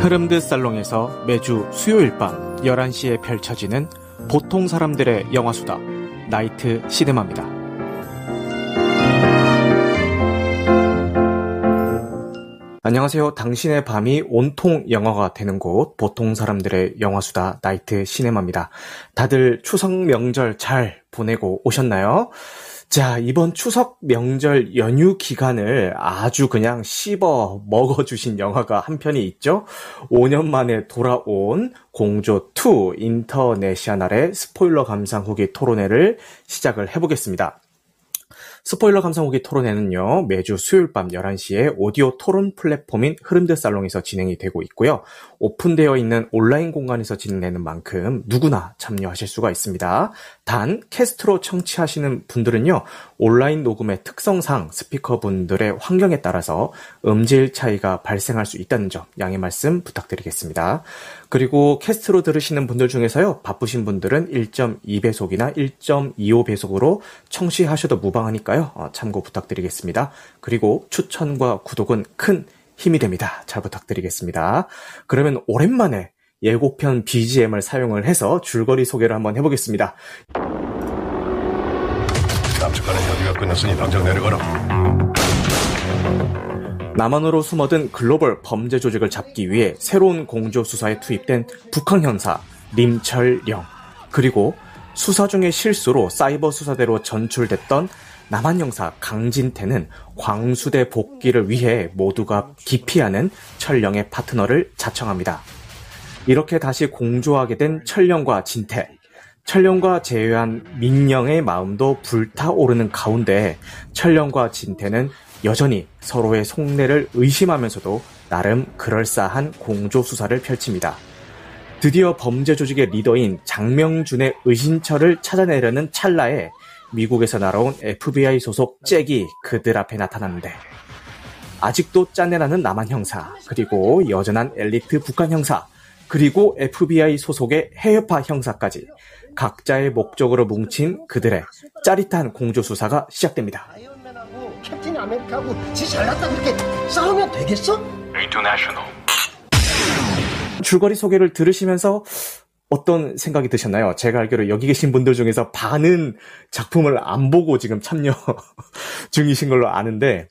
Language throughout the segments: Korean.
흐름드 살롱에서 매주 수요일 밤 11시에 펼쳐지는 보통 사람들의 영화수다 나이트 시네마입니다. 안녕하세요. 당신의 밤이 온통 영화가 되는 곳, 보통 사람들의 영화수다 나이트 시네마입니다. 다들 추석 명절 잘 보내고 오셨나요? 자, 이번 추석 명절 연휴 기간을 아주 그냥 씹어 먹어주신 영화가 한 편이 있죠? 5년 만에 돌아온 공조2 인터내셔널의 스포일러 감상 후기 토론회를 시작을 해보겠습니다. 스포일러 감상 후기 토론회는요, 매주 수요일 밤 11시에 오디오 토론 플랫폼인 흐름드 살롱에서 진행이 되고 있고요. 오픈되어 있는 온라인 공간에서 진행되는 만큼 누구나 참여하실 수가 있습니다. 단, 캐스트로 청취하시는 분들은요, 온라인 녹음의 특성상 스피커분들의 환경에 따라서 음질 차이가 발생할 수 있다는 점 양해 말씀 부탁드리겠습니다. 그리고 캐스트로 들으시는 분들 중에서요, 바쁘신 분들은 1.2배속이나 1.25배속으로 청취하셔도 무방하니까요, 어, 참고 부탁드리겠습니다. 그리고 추천과 구독은 큰 힘이 됩니다. 잘 부탁드리겠습니다. 그러면 오랜만에 예고편 BGM을 사용을 해서 줄거리 소개를 한번 해보겠습니다. 남측 간의 협의가 끝났으니 당장 내려가라. 남한으로 숨어든 글로벌 범죄 조직을 잡기 위해 새로운 공조 수사에 투입된 북한 형사 림철령 그리고 수사 중의 실수로 사이버 수사대로 전출됐던 남한 형사 강진태는 광수대 복귀를 위해 모두가 기피하는 철령의 파트너를 자청합니다. 이렇게 다시 공조하게 된 철령과 진태. 철령과 제외한 민영의 마음도 불타오르는 가운데 철령과 진태는 여전히 서로의 속내를 의심하면서도 나름 그럴싸한 공조 수사를 펼칩니다. 드디어 범죄 조직의 리더인 장명준의 의신처를 찾아내려는 찰나에 미국에서 날아온 FBI 소속 잭이 그들 앞에 나타났는데 아직도 짠내나는 남한 형사 그리고 여전한 엘리트 북한 형사 그리고 FBI 소속의 해외파 형사까지 각자의 목적으로 뭉친 그들의 짜릿한 공조 수사가 시작됩니다. 캡틴 아메리카하고 지 잘났다 그렇게 싸우면 되겠어? 인터내셔널 줄거리 소개를 들으시면서 어떤 생각이 드셨나요? 제가 알기로 여기 계신 분들 중에서 반은 작품을 안 보고 지금 참여 중이신 걸로 아는데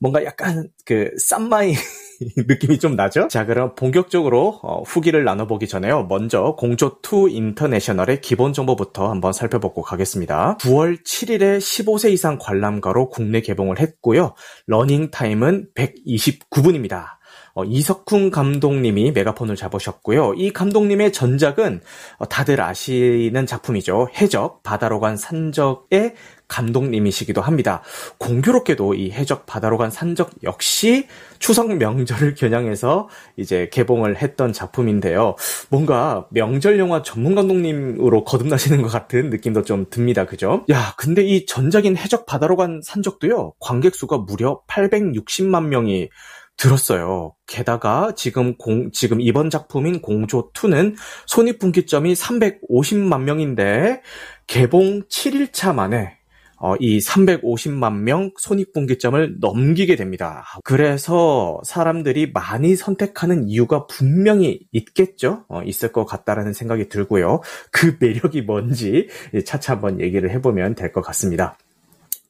뭔가 약간 그 쌈마이 느낌이 좀 나죠? 자, 그럼 본격적으로 어, 후기를 나눠보기 전에요. 먼저 공조2 인터내셔널의 기본 정보부터 한번 살펴보고 가겠습니다. 9월 7일에 15세 이상 관람가로 국내 개봉을 했고요. 러닝 타임은 129분입니다. 어, 이석훈 감독님이 메가폰을 잡으셨고요. 이 감독님의 전작은 어, 다들 아시는 작품이죠. 해적, 바다로 간 산적의 감독님이시기도 합니다. 공교롭게도 이 해적 바다로 간 산적 역시 추석 명절을 겨냥해서 이제 개봉을 했던 작품인데요. 뭔가 명절 영화 전문 감독님으로 거듭나시는 것 같은 느낌도 좀 듭니다. 그죠? 야, 근데 이 전작인 해적 바다로 간 산적도요. 관객 수가 무려 860만 명이 들었어요. 게다가 지금 공, 지금 이번 작품인 공조2는 손익분기점이 350만 명인데 개봉 7일차 만에 어, 이 350만 명 손익분기점을 넘기게 됩니다. 그래서 사람들이 많이 선택하는 이유가 분명히 있겠죠? 어, 있을 것 같다라는 생각이 들고요. 그 매력이 뭔지 차차 한번 얘기를 해보면 될 것 같습니다.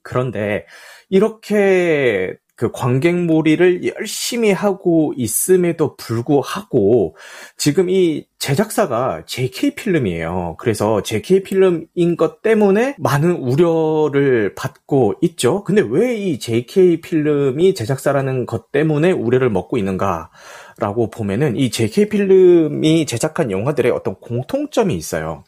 그런데 이렇게 그 관객몰이를 열심히 하고 있음에도 불구하고 지금 이 제작사가 JK 필름이에요. 그래서 JK 필름인 것 때문에 많은 우려를 받고 있죠. 근데 왜 이 JK 필름이 제작사라는 것 때문에 우려를 먹고 있는가? 라고 보면은 이 JK 필름이 제작한 영화들의 어떤 공통점이 있어요.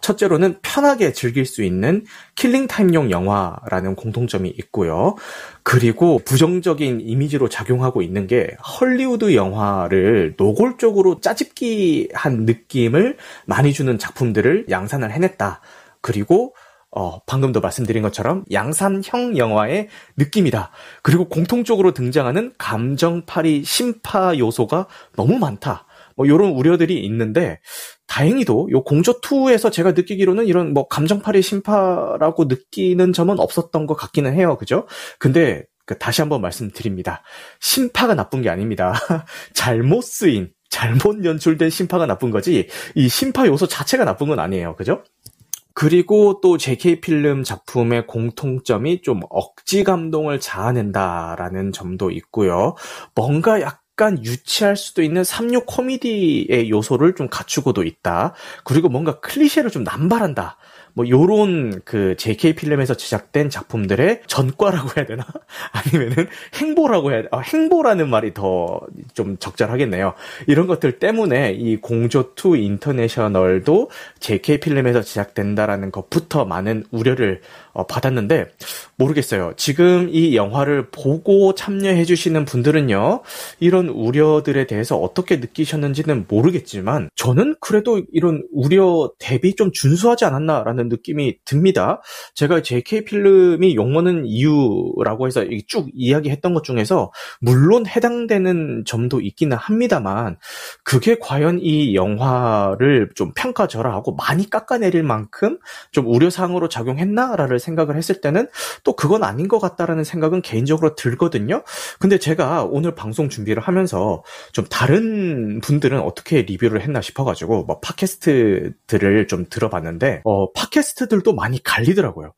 첫째로는 편하게 즐길 수 있는 킬링타임용 영화라는 공통점이 있고요. 그리고 부정적인 이미지로 작용하고 있는 게 헐리우드 영화를 노골적으로 짜집기한 느낌을 많이 주는 작품들을 양산을 해냈다. 그리고 어, 방금도 말씀드린 것처럼 양산형 영화의 느낌이다. 그리고 공통적으로 등장하는 감정파리 심파 요소가 너무 많다. 뭐 이런 우려들이 있는데 다행히도 요 공조 2에서 제가 느끼기로는 이런 뭐 감정파리 심파라고 느끼는 점은 없었던 것 같기는 해요. 그죠? 근데 그 다시 한번 말씀드립니다. 심파가 나쁜 게 아닙니다. 잘못 쓰인 잘못 연출된 심파가 나쁜 거지 이 심파 요소 자체가 나쁜 건 아니에요. 그죠? 그리고 또 JK 필름 작품의 공통점이 좀 억지 감동을 자아낸다라는 점도 있고요. 뭔가 약 간 유치할 수도 있는 삼류 코미디의 요소를 좀 갖추고도 있다. 그리고 뭔가 클리셰를 좀 남발한다. 뭐 요런 그 JK 필름에서 제작된 작품들의 전과라고 해야 되나? 아니면은 행보라고 해야 돼. 아, 행보라는 말이 더 좀 적절하겠네요. 이런 것들 때문에 이 공조 2 인터내셔널도 JK 필름에서 제작된다라는 것부터 많은 우려를 어, 받았는데 모르겠어요. 지금 이 영화를 보고 참여해 주시는 분들은요. 이런 우려들에 대해서 어떻게 느끼셨는지는 모르겠지만 저는 그래도 이런 우려 대비 좀 준수하지 않았나라는 느낌이 듭니다. 제가 JK 필름이 욕먹는 이유라고 해서 쭉 이야기했던 것 중에서 물론 해당되는 점도 있기는 합니다만 그게 과연 이 영화를 좀 평가절하하고 많이 깎아내릴 만큼 좀 우려사항으로 작용했나라를 생각을 했을 때는 또 그건 아닌 것 같다라는 생각은 개인적으로 들거든요. 근데 제가 오늘 방송 준비를 하면서 좀 다른 분들은 어떻게 리뷰를 했나 싶어가지고 뭐 팟캐스트들을 좀 들어봤는데 어 팟 캐스트들도 많이 갈리더라고요.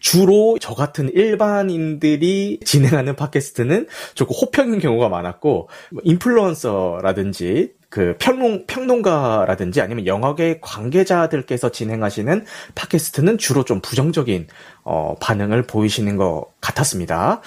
주로 저 같은 일반인들이 진행하는 팟캐스트는 조금 호평인 경우가 많았고 뭐 인플루언서라든지 그 평론 평론가라든지 아니면 영화계 관계자들께서 진행하시는 팟캐스트는 주로 좀 부정적인 어, 반응을 보이시는 것 같았습니다.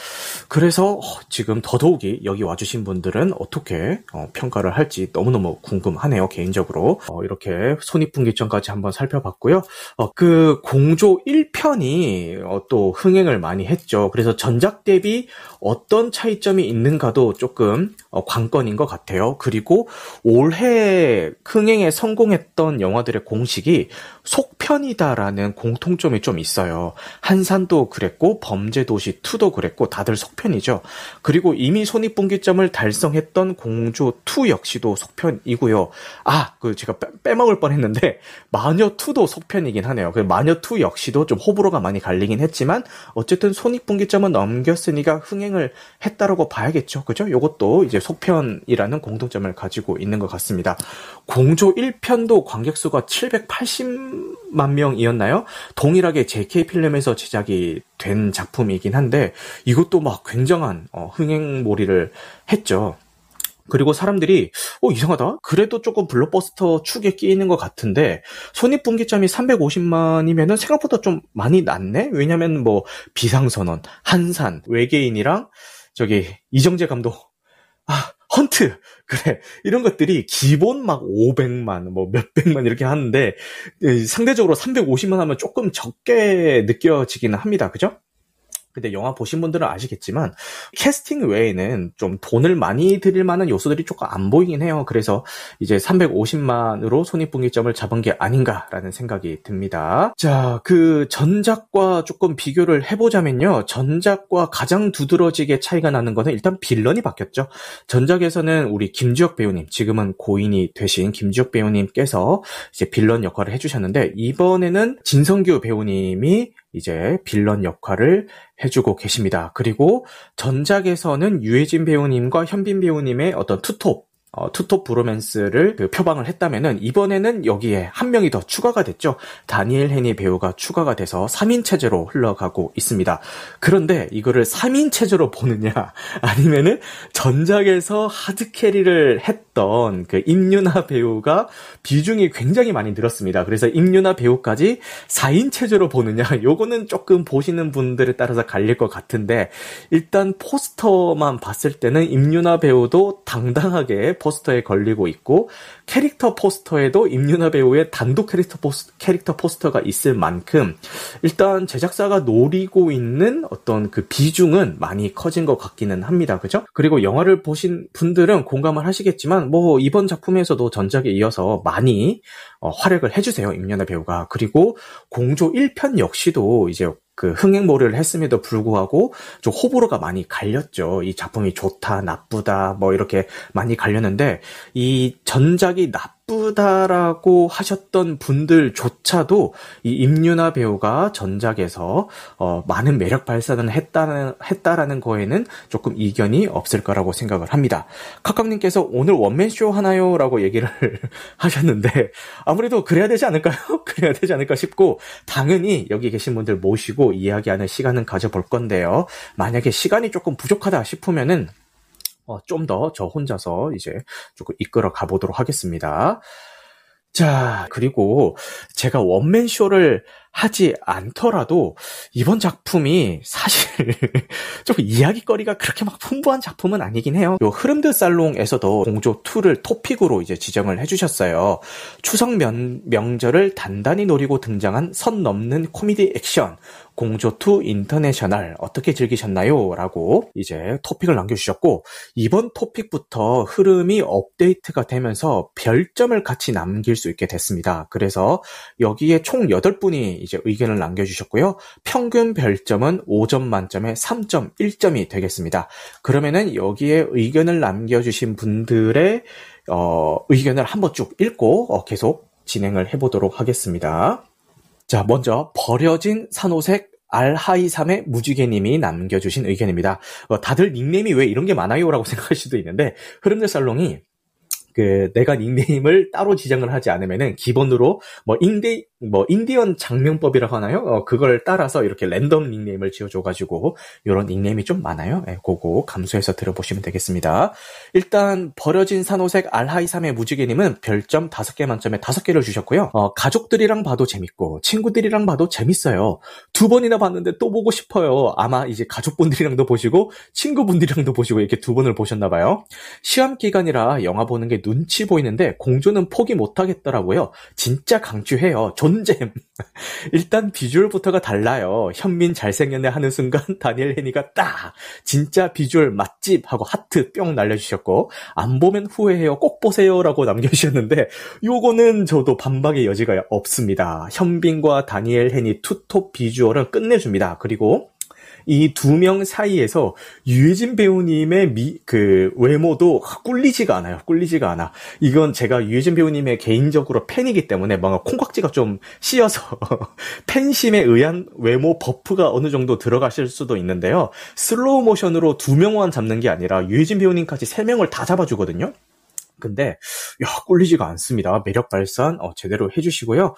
그래서 어, 지금 더더욱이 여기 와주신 분들은 어떻게 어, 평가를 할지 너무너무 궁금하네요. 개인적으로 어, 이렇게 손익분기점까지 한번 살펴봤고요. 어, 그 공조 1편이 어, 또 흥행을 많이 했죠. 그래서 전작 대비 어떤 차이점이 있는가도 조금 관건인 것 같아요. 그리고 올해 흥행에 성공했던 영화들의 공식이 속편이다라는 공통점이 좀 있어요. 한산도 그랬고 범죄도시 2도 그랬고 다들 속편이죠. 그리고 이미 손익분기점을 달성했던 공조 2 역시도 속편이고요. 아, 그 제가 빼, 먹을 뻔했는데 마녀 2도 속편이긴 하네요. 그 마녀 2 역시도 좀 호불호가 많이 갈리긴 했지만 어쨌든 손익분기점은 넘겼으니까 흥행을 했다라고 봐야겠죠. 그죠? 요것도 이제 속편이라는 공통점을 가지고 있는 것 같습니다. 공조 1편도 관객 수가 780만 명이었나요? 동일하게 JK 필름에서 제작이 된 작품이긴 한데 이것도 막 굉장한 어, 흥행몰이를 했죠. 그리고 사람들이 어 이상하다. 그래도 조금 블록버스터 축에 끼이는 것 같은데 손익분기점이 350만이면은 생각보다 좀 많이 낮네. 왜냐면 뭐 비상선언, 한산, 외계인이랑 저기 이정재 감독 아 헌트. 그래. 이런 것들이 기본 막 500만 뭐 몇백만 이렇게 하는데 상대적으로 350만 하면 조금 적게 느껴지기는 합니다. 그죠? 근데 영화 보신 분들은 아시겠지만 캐스팅 외에는 좀 돈을 많이 들일 만한 요소들이 조금 안 보이긴 해요. 그래서 이제 350만으로 손익분기점을 잡은 게 아닌가라는 생각이 듭니다. 자, 그 전작과 조금 비교를 해보자면요. 전작과 가장 두드러지게 차이가 나는 거는 일단 빌런이 바뀌었죠. 전작에서는 우리 김주혁 배우님, 지금은 고인이 되신 김주혁 배우님께서 이제 빌런 역할을 해주셨는데 이번에는 진성규 배우님이 이제 빌런 역할을 해주고 계십니다. 그리고 전작에서는 유해진 배우님과 현빈 배우님의 어떤 투톱 어, 투톱 브로맨스를 그 표방을 했다면은 이번에는 여기에 한 명이 더 추가가 됐죠. 다니엘 헤니 배우가 추가가 돼서 3인 체제로 흘러가고 있습니다. 그런데 이거를 3인 체제로 보느냐 아니면은 전작에서 hard carry를 했던 그 임윤아 배우가 비중이 굉장히 많이 늘었습니다. 그래서 임윤아 배우까지 4인 체제로 보느냐 요거는 조금 보시는 분들에 따라서 갈릴 것 같은데 일단 포스터만 봤을 때는 임윤아 배우도 당당하게 포스터에 걸리고 있고 캐릭터 포스터에도 임윤아 배우의 단독 캐릭터 포스, 캐릭터 포스터가 있을 만큼 일단 제작사가 노리고 있는 어떤 그 비중은 많이 커진 것 같기는 합니다. 그죠? 그리고 영화를 보신 분들은 공감을 하시겠지만 뭐 이번 작품에서도 전작에 이어서 많이 어, 활약을 해주세요. 임윤아 배우가. 그리고 공조 1편 역시도 이제 그 흥행몰이를 했음에도 불구하고 좀 호불호가 많이 갈렸죠. 이 작품이 좋다, 나쁘다, 뭐 이렇게 많이 갈렸는데 이 전작이 나쁘 나쁘다라고 하셨던 분들조차도 이 임윤아 배우가 전작에서 어, 많은 매력 발산을 했다는 했다라는 거에는 조금 이견이 없을 거라고 생각을 합니다. 카카님께서 오늘 원맨 쇼 하나요라고 얘기를 하셨는데 아무래도 그래야 되지 않을까요? 그래야 되지 않을까 싶고 당연히 여기 계신 분들 모시고 이야기하는 시간은 가져볼 건데요. 만약에 시간이 조금 부족하다 싶으면은 어, 좀 더 저 혼자서 이제 조금 이끌어 가보도록 하겠습니다. 자, 그리고 제가 원맨쇼를 하지 않더라도 이번 작품이 사실 좀 이야기거리가 그렇게 막 풍부한 작품은 아니긴 해요. 요 흐름드 살롱에서도 공조 2를 토픽으로 이제 지정을 해주셨어요. 추석 명, 명절을 단단히 노리고 등장한 선 넘는 코미디 액션 공조2 인터내셔널 어떻게 즐기셨나요? 라고 이제 토픽을 남겨주셨고 이번 토픽부터 흐름이 업데이트가 되면서 별점을 같이 남길 수 있게 됐습니다. 그래서 여기에 총 8분이 이제 의견을 남겨주셨고요. 평균 별점은 5점 만점에 3.1점이 되겠습니다. 그러면은 여기에 의견을 남겨주신 분들의 어, 의견을 한번 쭉 읽고 어, 계속 진행을 해보도록 하겠습니다. 자, 먼저 버려진 산호색 알하이삼의 무지개님이 남겨주신 의견입니다. 어, 다들 닉네임이 왜 이런 게 많아요라고 생각할 수도 있는데 흐름들 살롱이 그 내가 닉네임을 따로 지정을 하지 않으면은 기본으로 뭐 인디 뭐 인디언 장명법이라고 하나요? 어, 그걸 따라서 이렇게 랜덤 닉네임을 지어줘가지고 이런 닉네임이 좀 많아요. 예, 그거 감수해서 들어보시면 되겠습니다. 일단 버려진 산호색 알하이삼의 무지개님은 별점 5개 만점에 5개를 주셨고요. 어, 가족들이랑 봐도 재밌고 친구들이랑 봐도 재밌어요. 두 번이나 봤는데 또 보고 싶어요. 아마 이제 가족분들이랑도 보시고 친구분들이랑도 보시고 이렇게 두 번을 보셨나 봐요. 시험 기간이라 영화 보는 게 눈치 보이는데 공조는 포기 못하겠더라고요. 진짜 강추해요. 존잼. 일단 비주얼부터가 달라요. 현빈 잘생겼네 하는 순간 다니엘 헤니가 딱 진짜 비주얼 맛집 하고 하트 뿅 날려주셨고 안 보면 후회해요. 꼭 보세요라고 남겨주셨는데 요거는 저도 반박의 여지가 없습니다. 현빈과 다니엘 헤니 투톱 비주얼은 끝내줍니다. 그리고 이 두 명 사이에서 유해진 배우님의 미, 그 외모도 꿀리지가 않아요. 꿀리지가 않아. 이건 제가 유해진 배우님의 개인적으로 팬이기 때문에 뭔가 콩깍지가 좀 씌어서 팬심에 의한 외모 buff가 어느 정도 들어가실 수도 있는데요. 슬로우 모션으로 두 명만 잡는 게 아니라 유해진 배우님까지 세 명을 다 잡아주거든요. 근데 야 꿀리지가 않습니다. 매력 발산 어, 제대로 해주시고요.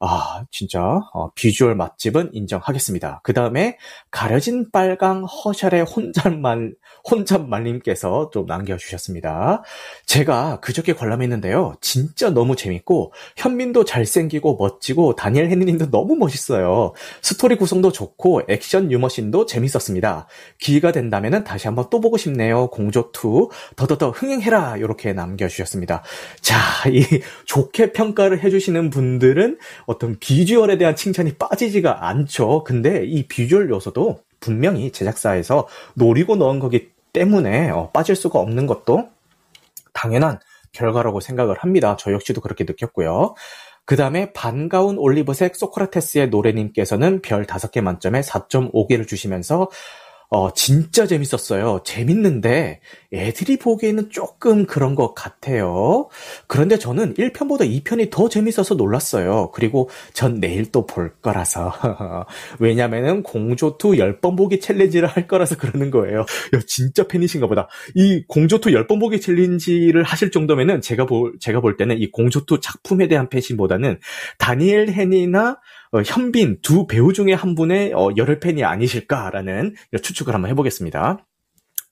아, 진짜 어, 비주얼 맛집은 인정하겠습니다. 그 다음에 가려진 빨강 허샬의 혼잣말 혼잣말님께서 좀 남겨주셨습니다. 제가 그저께 관람했는데요, 진짜 너무 재밌고 현민도 잘생기고 멋지고 다니엘 헨리님도 너무 멋있어요. 스토리 구성도 좋고 액션 유머신도 재밌었습니다. 기회가 된다면 다시 한번 또 보고 싶네요. 공조 2 더더더 흥행해라 이렇게 남겨주셨습니다. 자, 이 좋게 평가를 해주시는 분들은 어떤 비주얼에 대한 칭찬이 빠지지가 않죠. 근데 이 비주얼 요소도 분명히 제작사에서 노리고 넣은 거기 때문에 어, 빠질 수가 없는 것도 당연한 결과라고 생각을 합니다. 저 역시도 그렇게 느꼈고요. 그 다음에 반가운 올리브색 소크라테스의 노래님께서는 별 5개 만점에 4.5개를 주시면서 어, 진짜 재밌었어요. 재밌는데 애들이 보기에는 조금 그런 것 같아요. 그런데 저는 1편보다 2편이 더 재밌어서 놀랐어요. 그리고 전 내일 또 볼 거라서. 왜냐면은 공조2 10번 보기 챌린지를 할 거라서 그러는 거예요. 야, 진짜 팬이신가 보다. 이 공조2 10번 보기 챌린지를 하실 정도면은 제가 볼, 제가 볼 때는 이 공조2 작품에 대한 팬심보다는 다니엘 헨이나 어, 현빈 두 배우 중에 한 분의 어, 열혈 팬이 아니실까라는 추측을 한번 해보겠습니다.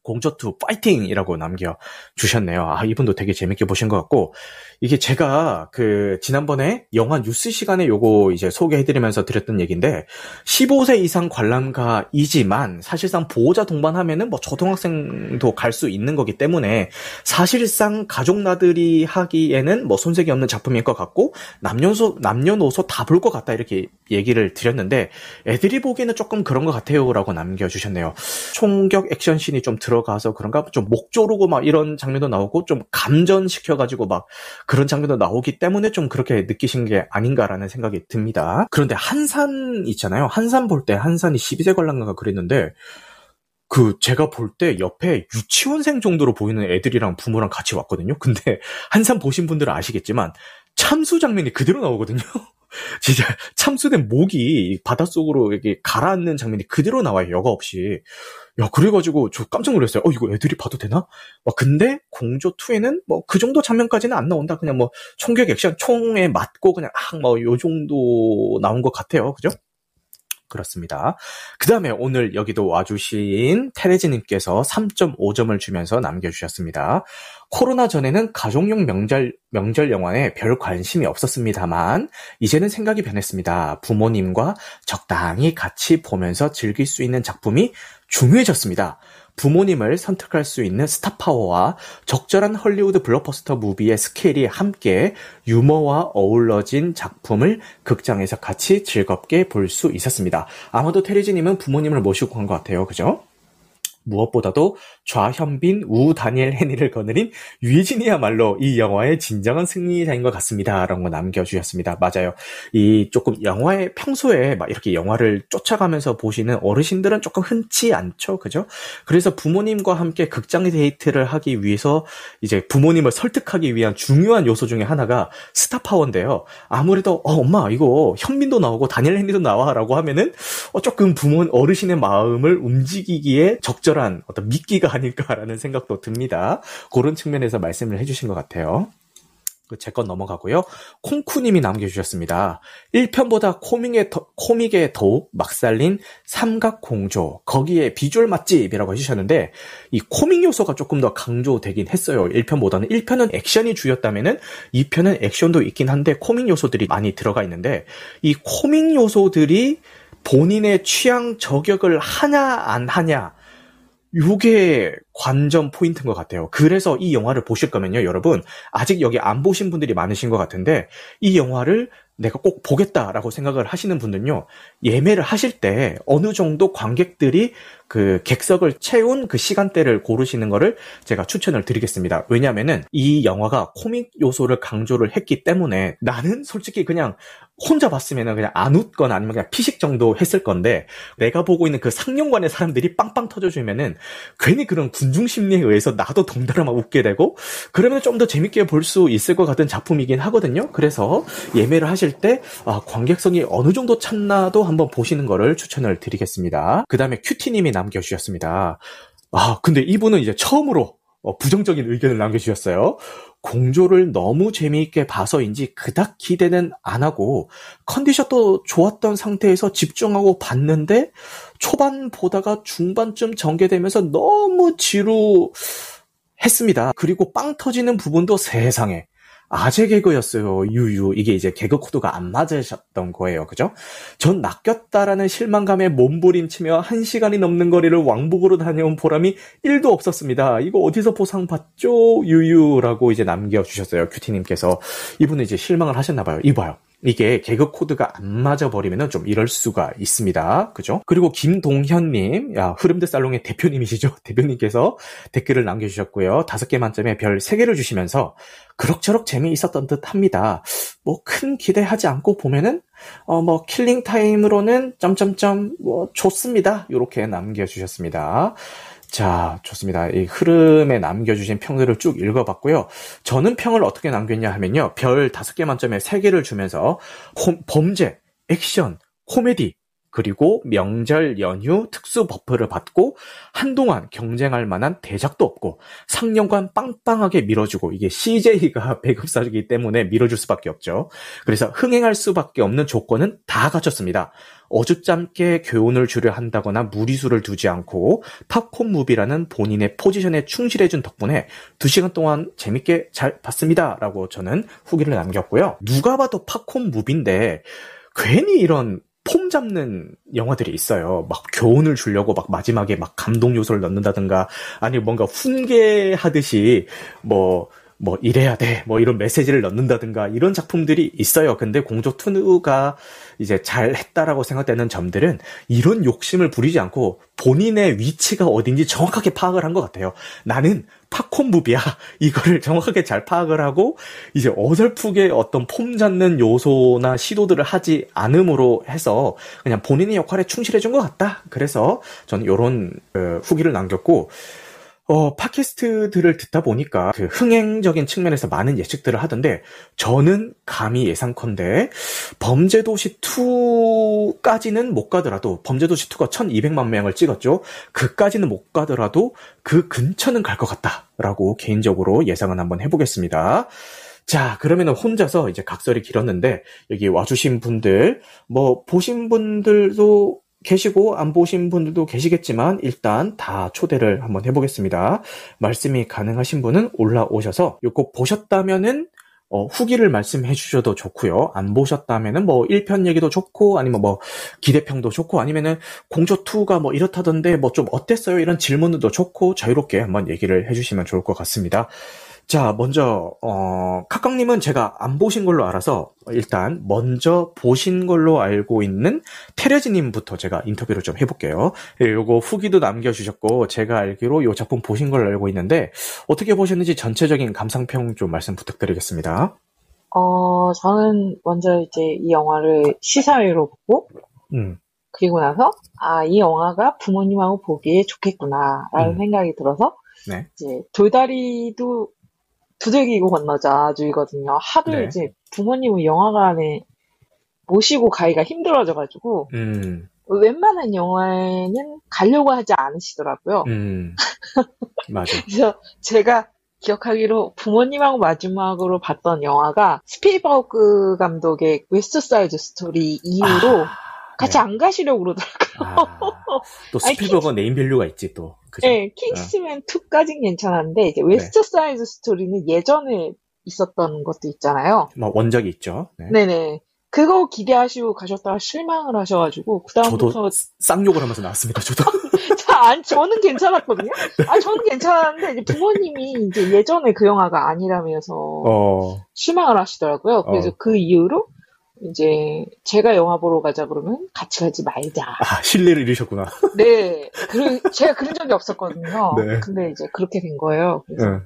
공조2 파이팅이라고 남겨 주셨네요. 아, 이분도 되게 재밌게 보신 것 같고, 이게 제가 그 지난번에 영화 뉴스 시간에 요거 이제 소개해드리면서 드렸던 얘기인데 15세 이상 관람가이지만 사실상 보호자 동반하면은 뭐 초등학생도 갈 수 있는 거기 때문에 사실상 가족 나들이 하기에는 뭐 손색이 없는 작품일 것 같고 남녀소 남녀노소 다 볼 것 같다 이렇게 얘기를 드렸는데 애들이 보기에는 조금 그런 것 같아요라고 남겨주셨네요. 총격 액션 씬이 좀 들어가서 그런가 좀 목 조르고 막 이런 장면도 나오고 좀 감전시켜가지고 막 그런 장면도 나오기 때문에 좀 그렇게 느끼신 게 아닌가라는 생각이 듭니다. 그런데 한산 있잖아요. 한산 볼 때 한산이 12세 관람가가 그랬는데 그 제가 볼 때 옆에 유치원생 정도로 보이는 애들이랑 부모랑 같이 왔거든요. 근데 한산 보신 분들은 아시겠지만 참수 장면이 그대로 나오거든요. 진짜 참수된 목이 바닷속으로 이렇게 가라앉는 장면이 그대로 나와요. 여과 없이. 야, 그래가지고 저 깜짝 놀랐어요. 어, 이거 애들이 봐도 되나? 와, 근데 공조2에는 뭐 그 정도 장면까지는 안 나온다. 그냥 뭐 총격 액션, 총에 맞고 그냥 아, 뭐요 정도 나온 것 같아요. 그죠? 그렇습니다. 그 다음에 오늘 여기도 와주신 테레지님께서 3.5점을 주면서 남겨주셨습니다. 코로나 전에는 가족용 명절, 명절 영화에 별 관심이 없었습니다만, 이제는 생각이 변했습니다. 부모님과 적당히 같이 보면서 즐길 수 있는 작품이 중요해졌습니다. 부모님을 선택할 수 있는 스타파워와 적절한 헐리우드 블록버스터 무비의 스케일이 함께 유머와 어울러진 작품을 극장에서 같이 즐겁게 볼 수 있었습니다. 아마도 테리지님은 부모님을 모시고 간 것 같아요. 그죠? 무엇보다도 좌현빈, 우 다니엘 헤니를 거느린 유해진이야말로 이 영화의 진정한 승리자인 것 같습니다. 라고 남겨주셨습니다. 맞아요. 이 조금 영화의 평소에 막 이렇게 영화를 쫓아가면서 보시는 어르신들은 조금 흔치 않죠. 그죠? 그래서 부모님과 함께 극장 데이트를 하기 위해서 이제 부모님을 설득하기 위한 중요한 요소 중에 하나가 스타파워인데요. 아무래도 어, 엄마 이거 현빈도 나오고 다니엘 헤니도 나와 라고 하면은 어, 조금 부모 어르신의 마음을 움직이기에 적절 적절한 어떤 미끼가 아닐까라는 생각도 듭니다. 그런 측면에서 말씀을 해주신 것 같아요. 그 제건 넘어가고요. 콩쿠님이 남겨주셨습니다. 1편보다 코믹에, 더, 코믹에 더욱 막살린 삼각공조, 거기에 비주얼 맛집이라고 해주셨는데, 이 코믹 요소가 조금 더 강조되긴 했어요. 1편보다는. 1편은 액션이 주였다면은, 2편은 액션도 있긴 한데, 코믹 요소들이 많이 들어가 있는데, 이 코믹 요소들이 본인의 취향 저격을 하냐, 안 하냐, 요게 관전 포인트인 것 같아요. 그래서 이 영화를 보실 거면요, 여러분. 아직 여기 안 보신 분들이 많으신 것 같은데, 이 영화를 내가 꼭 보겠다라고 생각을 하시는 분들은요, 예매를 하실 때 어느 정도 관객들이 그 객석을 채운 그 시간대를 고르시는 거를 제가 추천을 드리겠습니다. 왜냐면은 이 영화가 코믹 요소를 강조를 했기 때문에 나는 솔직히 그냥 혼자 봤으면 그냥 안 웃거나 아니면 그냥 피식 정도 했을 건데 내가 보고 있는 그 상영관의 사람들이 빵빵 터져주면은 괜히 그런 군중 심리에 의해서 나도 덩달아 막 웃게 되고 그러면 좀 더 재밌게 볼 수 있을 것 같은 작품이긴 하거든요. 그래서 예매를 하실 때 아, 관객성이 어느 정도 찼나도 한번 보시는 거를 추천을 드리겠습니다. 그 다음에 큐티님이 남겨주셨습니다. 아 근데 이분은 이제 처음으로 어, 부정적인 의견을 남겨주셨어요. 공조를 너무 재미있게 봐서인지 그닥 기대는 안 하고 컨디션도 좋았던 상태에서 집중하고 봤는데 초반 보다가 중반쯤 전개되면서 너무 지루했습니다. 그리고 빵 터지는 부분도 세상에 아재 개그였어요. 유유. 이게 이제 개그 코드가 안 맞으셨던 거예요. 그죠? 전 낚였다라는 실망감에 몸부림치며 한 시간이 넘는 거리를 왕복으로 다녀온 보람이 1도 없었습니다. 이거 어디서 보상 받죠? 유유라고 이제 남겨주셨어요. 큐티님께서. 이분은 이제 실망을 하셨나봐요. 이봐요. 이게 개그 코드가 안 맞아 버리면 좀 이럴 수가 있습니다. 그죠? 그리고 김동현님, 야, 흐름드 살롱의 대표님이시죠? 대표님께서 댓글을 남겨주셨고요. 다섯 개 만점에 별 세 개를 주시면서 그럭저럭 재미있었던 듯 합니다. 뭐 큰 기대하지 않고 보면은, 어, 뭐 killing time으로는 점점점 뭐 좋습니다. 이렇게 남겨주셨습니다. 자, 좋습니다. 이 흐름에 남겨주신 평들을 쭉 읽어봤고요. 저는 평을 어떻게 남겼냐 하면요. 별 다섯 개 만점에 세 개를 주면서 홈, 범죄, 액션, 코미디, 그리고 명절 연휴 특수 buff를 받고 한동안 경쟁할 만한 대작도 없고 상영관 빵빵하게 밀어주고 이게 CJ가 배급사이기 때문에 밀어줄 수밖에 없죠. 그래서 흥행할 수밖에 없는 조건은 다 갖췄습니다. 어줍잖게 교훈을 주려 한다거나 무리수를 두지 않고 팝콘 무비라는 본인의 포지션에 충실해준 덕분에 2시간 동안 재밌게 잘 봤습니다. 라고 저는 후기를 남겼고요. 누가 봐도 팝콘 무비인데 괜히 이런 폼 잡는 영화들이 있어요. 막 교훈을 주려고 막 마지막에 막 감동 요소를 넣는다든가 아니 뭔가 훈계하듯이 뭐뭐 이래야 돼, 뭐 이런 메시지를 넣는다든가 이런 작품들이 있어요. 근데 공조2가 이제 잘 했다라고 생각되는 점들은 이런 욕심을 부리지 않고 본인의 위치가 어딘지 정확하게 파악을 한 것 같아요. 나는 팝콘 부비야. 이거를 정확하게 잘 파악을 하고 이제 어설프게 어떤 폼 잡는 요소나 시도들을 하지 않음으로 해서 그냥 본인의 역할에 충실해 준 것 같다. 그래서 저는 이런 어, 후기를 남겼고 어, 팟캐스트들을 듣다 보니까 그 흥행적인 측면에서 많은 예측들을 하던데 저는 감히 예상컨대 범죄도시 2까지는 못 가더라도 범죄도시 2가 1200만 명을 찍었죠. 그까지는 못 가더라도 그 근처는 갈 것 같다라고 개인적으로 예상은 한번 해보겠습니다. 자, 그러면 혼자서 이제 각설이 길었는데, 여기 와주신 분들, 뭐, 보신 분들도 계시고 안 보신 분들도 계시겠지만 일단 다 초대를 한번 해보겠습니다. 말씀이 가능하신 분은 올라오셔서 꼭 보셨다면은 어, 후기를 말씀해 주셔도 좋고요. 안 보셨다면은 뭐 1편 얘기도 좋고 아니면 뭐 기대평도 좋고 아니면은 공조 2가 뭐 이렇다던데 뭐 좀 어땠어요? 이런 질문도 좋고 자유롭게 한번 얘기를 해 주시면 좋을 것 같습니다. 자, 먼저 어, 카카님은 제가 안 보신 걸로 알아서 일단 먼저 보신 걸로 알고 있는 테레지님부터 제가 인터뷰를 좀 해볼게요. 예, 요거 후기도 남겨주셨고 제가 알기로 요 작품 보신 걸로 알고 있는데 어떻게 보셨는지 전체적인 감상평 좀 말씀 부탁드리겠습니다. 어, 저는 먼저 이제 이 영화를 시사회로 보고 음. 그리고 나서 아, 이 영화가 부모님하고 보기에 좋겠구나라는 음. 생각이 들어서 네. 이제 돌다리도 두들기고 건너자주의거든요. 하도 네. 이제 부모님을 영화관에 모시고 가기가 힘들어져가지고 음. 웬만한 영화에는 가려고 하지 않으시더라고요. 음. 맞아. 그래서 제가 기억하기로 부모님하고 마지막으로 봤던 영화가 스필버그 감독의 웨스트 사이드 스토리 이후로 아. 같이 네. 안 가시려고 그러더라고요. 아, 또 스필버그 네임밸류가 있지 또. 그죠? 네, 킹스맨 어. 2까진 괜찮은데 이제 웨스트 네. 사이드 스토리는 예전에 있었던 것도 있잖아요. 뭐 원작이 있죠. 네. 네네. 그거 기대하시고 가셨다가 실망을 하셔가지고 그다음부터 저도 쌍욕을 하면서 나왔습니다. 저도. 아, 저는 괜찮았거든요. 아, 저는 괜찮았는데 이제 부모님이 이제 예전에 그 영화가 아니라면서 어. 실망을 하시더라고요. 그래서 어. 그 이후로 이제 제가 영화 보러 가자 그러면 같이 가지 말자. 아 신뢰를 잃으셨구나. 네, 그 제가 그런 적이 없었거든요. 네. 근데 이제 그렇게 된 거예요. 그래서 네.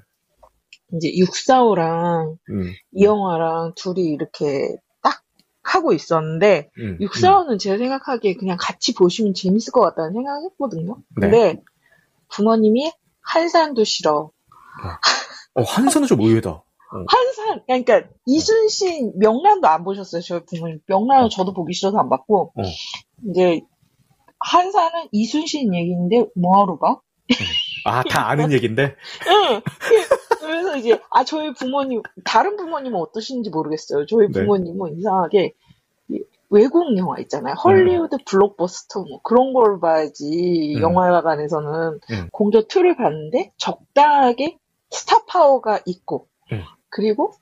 이제 645랑 음. 이 영화랑 둘이 이렇게 딱 하고 있었는데 음. 645는 음. 제가 생각하기에 그냥 같이 보시면 재밌을 것 같다는 생각했거든요. 네. 근데 부모님이 한산도 싫어. 어, 한산은 좀 의외다. 어. 한산, 그러니까 이순신 명란도 안 보셨어요. 저희 부모님 명란은 어. 저도 보기 싫어서 안 봤고 어. 이제 한산은 이순신 얘기인데 뭐하러 봐? 아, 다 아는 얘긴데? 응. 그래서 이제, 아, 저희 부모님, 다른 부모님은 어떠신지 모르겠어요. 저희 네. 부모님은 네. 이상하게, 외국 영화 있잖아요. 헐리우드 음. 블록버스터 뭐 그런 걸 봐야지 음. 영화관에서는 음. 공조 2를 봤는데 적당하게 스타 파워가 있고 음. 그리고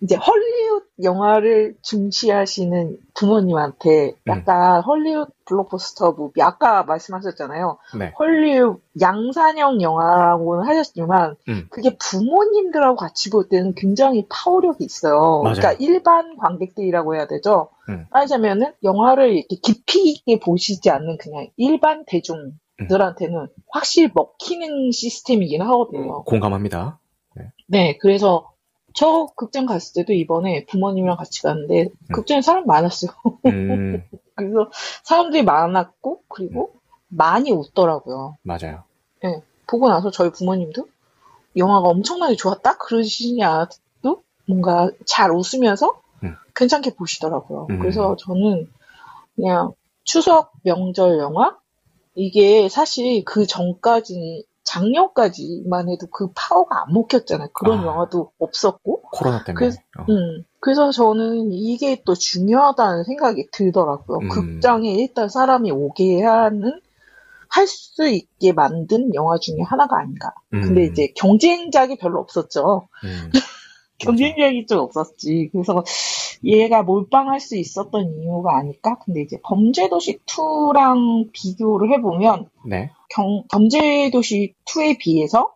이제 헐리우드 영화를 중시하시는 부모님한테 음. 약간 음. 헐리우드 블록버스터 movie 아까 말씀하셨잖아요. 네. 헐리우드 양산형 영화라고는 하셨지만 음. 그게 부모님들하고 같이 볼 때는 굉장히 파워력이 있어요. 맞아요. 그러니까 일반 관객들이라고 해야 되죠. 음. 하자면은 영화를 이렇게 깊이 있게 보시지 않는 그냥 일반 대중들한테는 확실히 먹히는 시스템이긴 하거든요. 공감합니다. 네. 네, 그래서 저 극장 갔을 때도 이번에 부모님이랑 같이 갔는데 음. 극장에 사람 많았어요. 음. 그래서 사람들이 많았고 그리고 음. 많이 웃더라고요. 맞아요. 네, 보고 나서 저희 부모님도 영화가 엄청나게 좋았다 그러시지 않아도 뭔가 잘 웃으면서 음. 괜찮게 보시더라고요. 음. 그래서 저는 그냥 추석 명절 영화 이게 사실 그 전까지 작년까지만 해도 그 파워가 안 먹혔잖아요. 그런 아. 영화도 없었고. 코로나 때문에. 그래서- 어. 음, 그래서 저는 이게 또 중요하다는 생각이 들더라고요. 음. 극장에 일단 사람이 오게 하는 할 수 있게 만든 영화 중에 하나가 아닌가. 근데 음. 이제 경쟁작이 별로 없었죠. 음. 경쟁력이 좀 없었지. 그래서 얘가 몰빵할 수 있었던 이유가 아닐까? 근데 이제 범죄도시 2랑 비교를 해보면 네. 경, 범죄도시 2에 비해서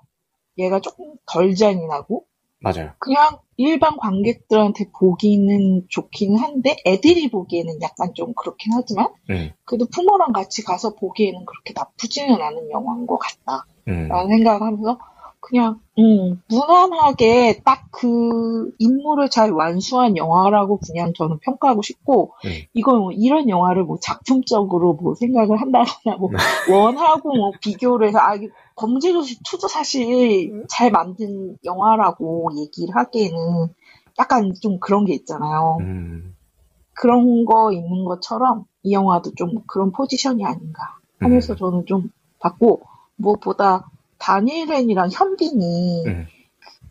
얘가 조금 덜 잔인하고 맞아요. 그냥 일반 관객들한테 보기는 좋긴 한데 애들이 보기에는 약간 좀 그렇긴 하지만 음. 그래도 부모랑 같이 가서 보기에는 그렇게 나쁘지는 않은 영화인 것 같다. 음. 라는 생각을 하면서 그냥 음, 무난하게 딱그 임무를 잘 완수한 영화라고 그냥 저는 평가하고 싶고 음. 이걸 뭐 이런 영화를 뭐 작품적으로 뭐 생각을 한다거나 뭐 원하고 뭐 비교를 해서 아 이게 범죄도시 2도 사실 잘 만든 영화라고 얘기를 하기에는 약간 좀 그런 게 있잖아요. 음. 그런 거 있는 것처럼 이 영화도 좀 그런 포지션이 아닌가 하면서 음. 저는 좀 봤고 무엇보다 다니엘렌이랑 현빈이 음.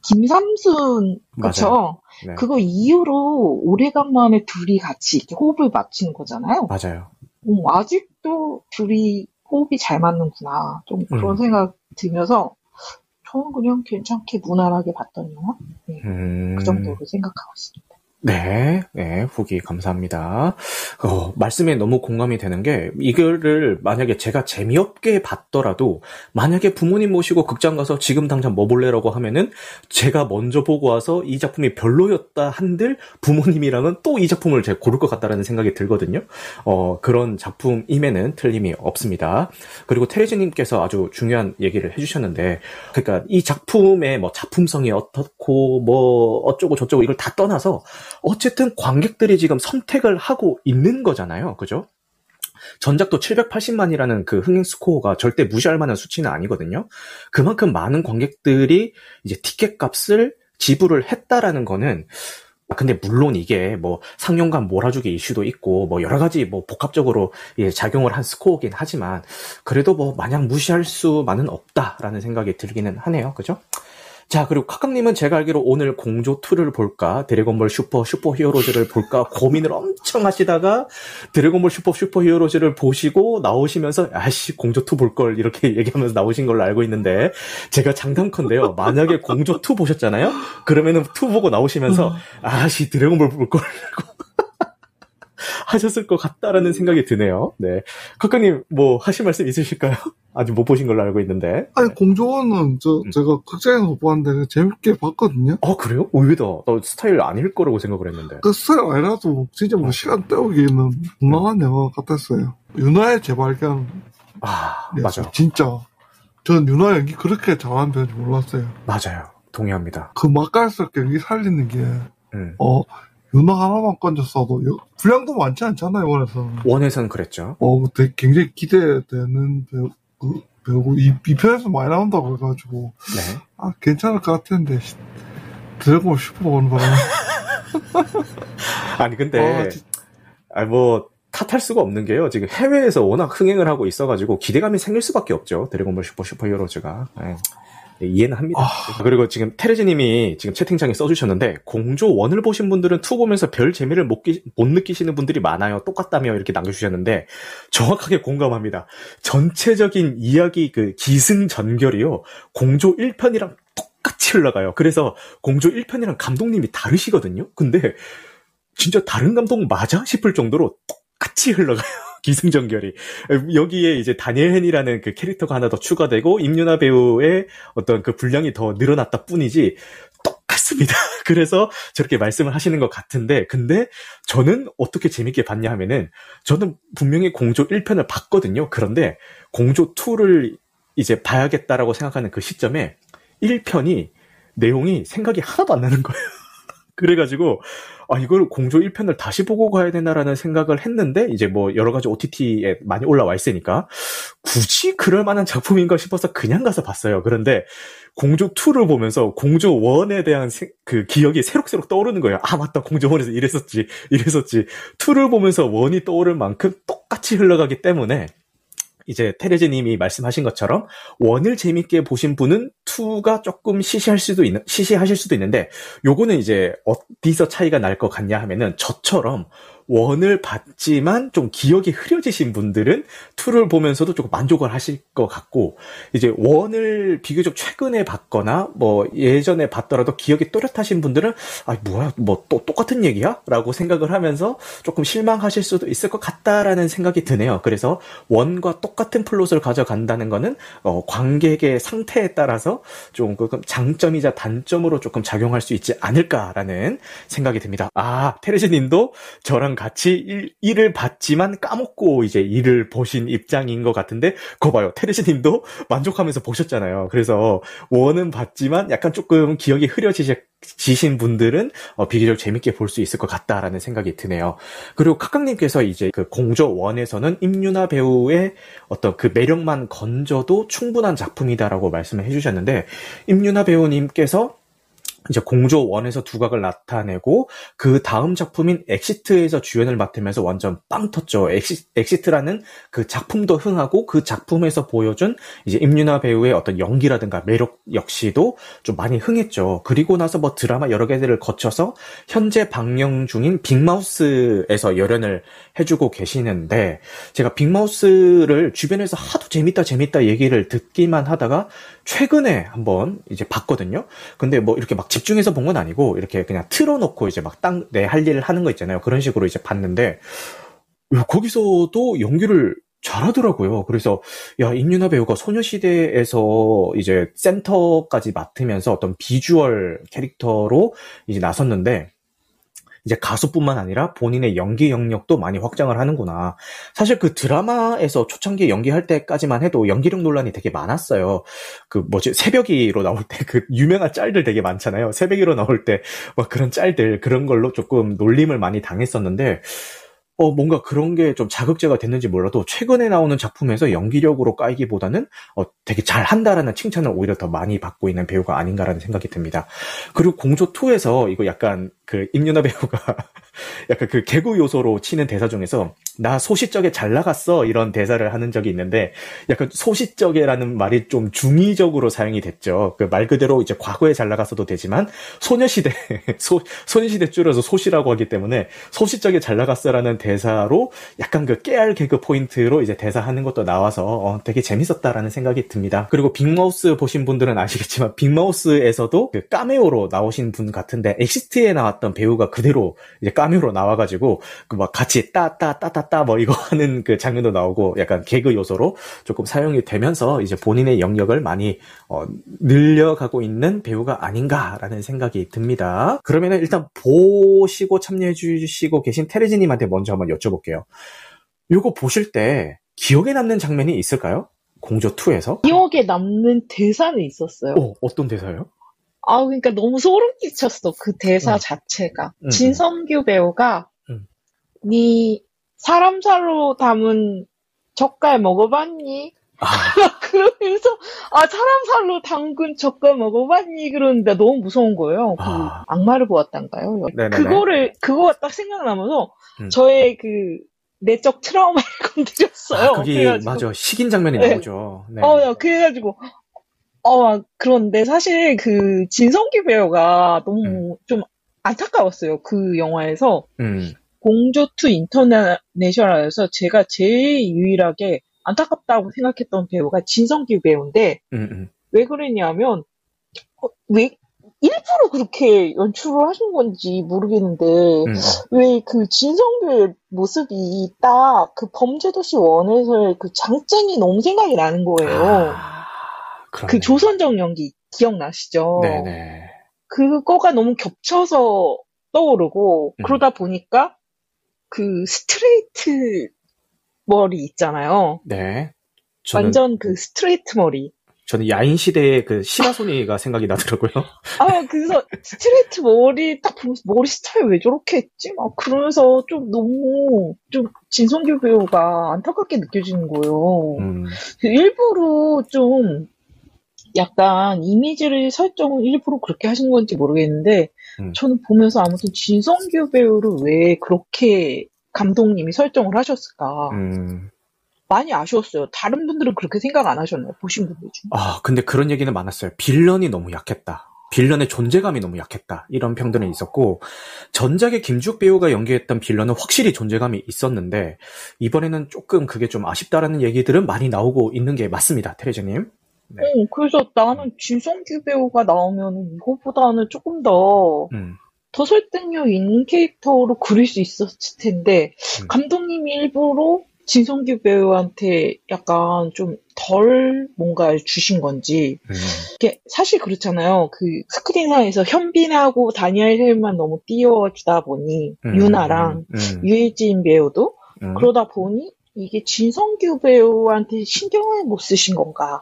김삼순 그쵸? 네. 그거 이후로 오래간만에 둘이 같이 이렇게 호흡을 맞추는 거잖아요. 맞아요. 음, 아직도 둘이 호흡이 잘 맞는구나. 좀 그런 음. 생각 들면서 저는 그냥 괜찮게 무난하게 봤던 영화 음. 그 정도로 생각하고 있습니다. 네, 네, 후기 감사합니다. 어, 말씀에 너무 공감이 되는 게, 이거를 만약에 제가 재미없게 봤더라도, 만약에 부모님 모시고 극장 가서 지금 당장 뭐 볼래라고 하면은, 제가 먼저 보고 와서 이 작품이 별로였다 한들, 부모님이랑은 또 이 작품을 제가 고를 것 같다라는 생각이 들거든요. 어, 그런 작품임에는 틀림이 없습니다. 그리고 테레즈님께서 아주 중요한 얘기를 해주셨는데, 그러니까 이 작품의 뭐 작품성이 어떻고, 뭐 어쩌고 저쩌고 이걸 다 떠나서, 어쨌든 관객들이 지금 선택을 하고 있는 거잖아요. 그죠? 전작도 780만이라는 그 흥행 스코어가 절대 무시할 만한 수치는 아니거든요. 그만큼 많은 관객들이 이제 티켓 값을 지불을 했다라는 거는 근데 물론 이게 뭐 상영관 몰아주기 이슈도 있고 뭐 여러 가지 뭐 복합적으로 예, 작용을 한 스코어긴 하지만 그래도 뭐 마냥 무시할 수만은 없다라는 생각이 들기는 하네요. 그죠? 자, 그리고 카카님은 제가 알기로 오늘 공조2를 볼까, 드래곤볼 슈퍼 슈퍼 히어로즈를 볼까 고민을 엄청 하시다가 드래곤볼 슈퍼 슈퍼 히어로즈를 보시고 나오시면서 아씨, 공조2 볼 걸 이렇게 얘기하면서 나오신 걸로 알고 있는데 제가 장담컨대요. 만약에 공조2 보셨잖아요? 그러면은 2 보고 나오시면서 아씨, 드래곤볼 볼 걸. 하셨을 것 같다라는 생각이 드네요. 네. 카카님, 뭐, 하실 말씀 있으실까요? 아직 못 보신 걸로 알고 있는데. 아니 공조원은 저 음. 제가 극장에서 못 봤는데 재밌게 봤거든요. 어, 그래요? 의외다. 나 스타일 아닐 거라고 생각을 했는데. 그 스타일 아니라도 진짜 뭐 시간 때우기에는 무난한 영화 같았어요. 윤하의 재발견. 아, 예, 맞아. 진짜. 전 윤아 연기 그렇게 잘하는 줄 몰랐어요. 맞아요. 동의합니다. 그 맛깔스럽게 연기 살리는 게, 음. 어, 윤아 하나만 건졌어도 여- 분량도 많지 않잖아요, one에서는. one에선 그랬죠. 어, 되게 굉장히 기대되는 배우, 그 배우고, 이, 이 편에서 많이 나온다고 해가지고, 네. 아, 괜찮을 것 씨, 드래곤 슈퍼 보는 바람에. 아니, 근데, 아, 뭐, 탓할 수가 없는 게요. 지금 해외에서 워낙 흥행을 하고 있어가지고 기대감이 생길 수밖에 없죠. 드래곤볼 슈퍼 슈퍼 히어로즈가. 예. 예, 이해는 합니다. 그리고 지금 테레즈님이 지금 채팅창에 써주셨는데 공조 1을 보신 분들은 2 보면서 별 재미를 못, 기- 못 느끼시는 분들이 많아요. 똑같다며 이렇게 남겨주셨는데 정확하게 공감합니다. 전체적인 이야기 그 기승전결이요. 공조 1편이랑 똑같이 흘러가요. 그래서 공조 1편이랑 감독님이 다르시거든요. 근데 진짜 다른 감독 맞아 싶을 정도로 똑같이 흘러가요. 기승전결이. 여기에 이제 다니엘 헨이라는 그 캐릭터가 하나 더 추가되고 임윤아 배우의 어떤 그 분량이 더 늘어났다 뿐이지 똑같습니다. 그래서 저렇게 말씀을 하시는 것 같은데 근데 저는 어떻게 재밌게 봤냐 하면은 저는 분명히 공조 1편을 봤거든요. 그런데 공조 2를 이제 봐야겠다라고 생각하는 그 시점에 1편이 내용이 생각이 하나도 안 나는 거예요. 그래가지고 아 이걸 공조 1편을 다시 보고 가야 되나라는 생각을 했는데 이제 뭐 여러 가지 OTT에 많이 올라와 있으니까 굳이 그럴 만한 작품인가 싶어서 그냥 가서 봤어요. 그런데 공조 2를 보면서 공조 1에 대한 세- 그 기억이 새록새록 떠오르는 거예요. 아 맞다 공조 1에서 이랬었지 이랬었지 2를 보면서 1이 떠오를 만큼 똑같이 흘러가기 때문에 이제 테레즈님이 말씀하신 것처럼 원을 재밌게 보신 분은 2가 조금 시시할 수도 있는 시시하실 수도 있는데 요거는 이제 어디서 차이가 날 것 같냐 하면은 저처럼 one을 봤지만 좀 기억이 흐려지신 분들은 2를 보면서도 조금 만족을 하실 것 같고 이제 one을 비교적 최근에 봤거나 뭐 예전에 봤더라도 기억이 또렷하신 분들은 아 뭐야 뭐 또 똑같은 얘기야? 라고 생각을 하면서 조금 실망하실 수도 있을 것 같다라는 생각이 드네요. 그래서 one과 똑같은 플롯을 가져간다는 거는 어, 관객의 상태에 따라서 좀 장점이자 단점으로 조금 작용할 수 있지 않을까라는 생각이 듭니다. 아 테레즈 님도 저랑 같이 일, 일을 봤지만 까먹고 이제 일을 보신 입장인 것 같은데, 거 봐요. 테레시 님도 만족하면서 보셨잖아요. 그래서 원은 봤지만 약간 조금 기억이 흐려지신 분들은 어, 비교적 재밌게 볼 수 있을 것 같다라는 생각이 드네요. 그리고 카강님께서 이제 그 공조 원에서는 임윤아 배우의 어떤 그 매력만 건져도 충분한 작품이다라고 말씀을 해주셨는데, 임윤아 배우님께서 이제 공조 one에서 두각을 나타내고 그 다음 작품인 엑시트에서 주연을 맡으면서 완전 빵 텄죠. 엑시, 엑시트라는 그 작품도 흥하고 그 작품에서 보여준 이제 임윤아 배우의 어떤 연기라든가 매력 역시도 좀 많이 흥했죠. 그리고 나서 뭐 드라마 여러 개들을 거쳐서 현재 방영 중인 빅마우스에서 열연을 해주고 계시는데 제가 빅마우스를 주변에서 하도 재밌다 재밌다 얘기를 듣기만 하다가 최근에 한번 이제 봤거든요. 근데 뭐 이렇게 막 집중해서 본 건 아니고 이렇게 그냥 틀어놓고 이제 막땅내할 일을 하는 거 있잖아요. 그런 식으로 이제 봤는데 거기서도 연기를 잘하더라고요. 그래서 야 임윤아 배우가 소녀시대에서 이제 센터까지 맡으면서 어떤 비주얼 캐릭터로 이제 나섰는데 이제 가수뿐만 아니라 본인의 연기 영역도 많이 확장을 하는구나. 사실 그 드라마에서 초창기에 연기할 때까지만 해도 연기력 논란이 되게 많았어요. 그 뭐지 새벽이로 나올 때 그 유명한 짤들 되게 많잖아요. 새벽이로 나올 때 막 그런 짤들 그런 걸로 조금 놀림을 많이 당했었는데 어, 뭔가 그런 게 좀 자극제가 됐는지 몰라도 최근에 나오는 작품에서 연기력으로 까이기보다는 어, 되게 잘 한다라는 칭찬을 오히려 더 많이 받고 있는 배우가 아닌가라는 생각이 듭니다. 그리고 공조2에서 이거 약간 그 임윤아 배우가 약간 그 개구 요소로 치는 대사 중에서 나 소시적에 잘 나갔어 이런 대사를 하는 적이 있는데 약간 소시적에라는 말이 좀 중의적으로 사용이 됐죠. 그 말 그대로 이제 과거에 잘 나갔어도 되지만 소녀시대 소 소녀시대 줄여서 소시라고 하기 때문에 소시적에 잘 나갔어라는 대사로 약간 그 깨알 개그 포인트로 이제 대사하는 것도 나와서 어, 되게 재밌었다라는 생각이 듭니다. 그리고 빅마우스 보신 분들은 아시겠지만 빅마우스에서도 그 까메오로 나오신 분 같은데 엑시트에 나왔던 배우가 그대로 이제 까메오로 나와가지고 그 막 같이 따따 따따따 뭐 이거 하는 그 장면도 나오고 약간 개그 요소로 조금 사용이 되면서 이제 본인의 영역을 많이 어, 늘려가고 있는 배우가 아닌가라는 생각이 듭니다. 그러면은 일단 보시고 참여해 주시고 계신 테레지님한테 먼저 한번 여쭤볼게요. 이거 보실 때 기억에 남는 장면이 있을까요? 공조 2에서? 기억에 남는 대사는 있었어요. 어, 어떤 대사요? 아, 그러니까 너무 소름 끼쳤어. 그 대사 음. 자체가. 음. 진성규 배우가 음. 네 사람 살로 담은 젓갈 먹어봤니? 아, 그러면서 아 사람 살로 담근 젓갈 먹어봤니? 그러는데 너무 무서운 거예요. 그 아. 악마를 보았단가요? 네네네. 그거를 그거가 딱 생각나면서 음. 저의 그 내적 트라우마를 건드렸어요. 아, 그게 그래가지고 맞아 식인 장면이 네. 나오죠. 네. 어, 야, 그래가지고, 어, 그런데 사실 그 진성기 배우가 너무 음. 좀 안타까웠어요. 그 영화에서. 음, 공조2 인터내셔널에서 제가 제일 유일하게 안타깝다고 생각했던 배우가 진성기 배우인데, 음, 음. 왜 그랬냐면, 어, 왜, 일부러 그렇게 연출을 하신 건지 모르겠는데, 음. 왜그 진성규의 모습이 딱 그 범죄도시 원에서의 그 장땡이 너무 생각이 나는 거예요. 아, 그 그러네. 조선정 연기 기억나시죠? 네네. 그거가 너무 겹쳐서 떠오르고 음. 그러다 보니까 그 스트레이트 머리 있잖아요. 네. 저는 완전 그 스트레이트 머리. 저는 야인 시대의 그 시라소니가 생각이 나더라고요. 아 그래서 스트레이트 머리 딱 보면서 머리 스타일 왜 저렇게 했지? 막 그러면서 좀 너무 좀 진선규 배우가 안타깝게 느껴지는 거예요. 음, 그 일부러 좀 약간 이미지를 설정을 일부러 그렇게 하신 건지 모르겠는데 음. 저는 보면서 아무튼 진성규 배우를 왜 그렇게 감독님이 설정을 하셨을까. 음. 많이 아쉬웠어요. 다른 분들은 그렇게 생각 안 하셨나요? 보신 분들 중. 아, 근데 그런 얘기는 많았어요. 빌런이 너무 약했다. 빌런의 존재감이 너무 약했다. 이런 평들은 있었고, 전작의 김주욱 배우가 연기했던 빌런은 확실히 존재감이 있었는데, 이번에는 조금 그게 좀 아쉽다라는 얘기들은 많이 나오고 있는 게 맞습니다. 테레즈님. 네. 어, 그래서 나는 진성규 배우가 나오면 이거보다는 조금 더, 음, 더 설득력 있는 캐릭터로 그릴 수 있었을 텐데, 음. 감독님이 일부러 진성규 배우한테 약간 좀 덜 뭔가를 주신 건지, 음, 이게 사실 그렇잖아요. 그 스크린상에서 현빈하고 다니엘 헬만 너무 띄워주다 보니, 음, 유나랑 음, 음, 유해진 배우도 음. 그러다 보니 이게 진성규 배우한테 신경을 못 쓰신 건가?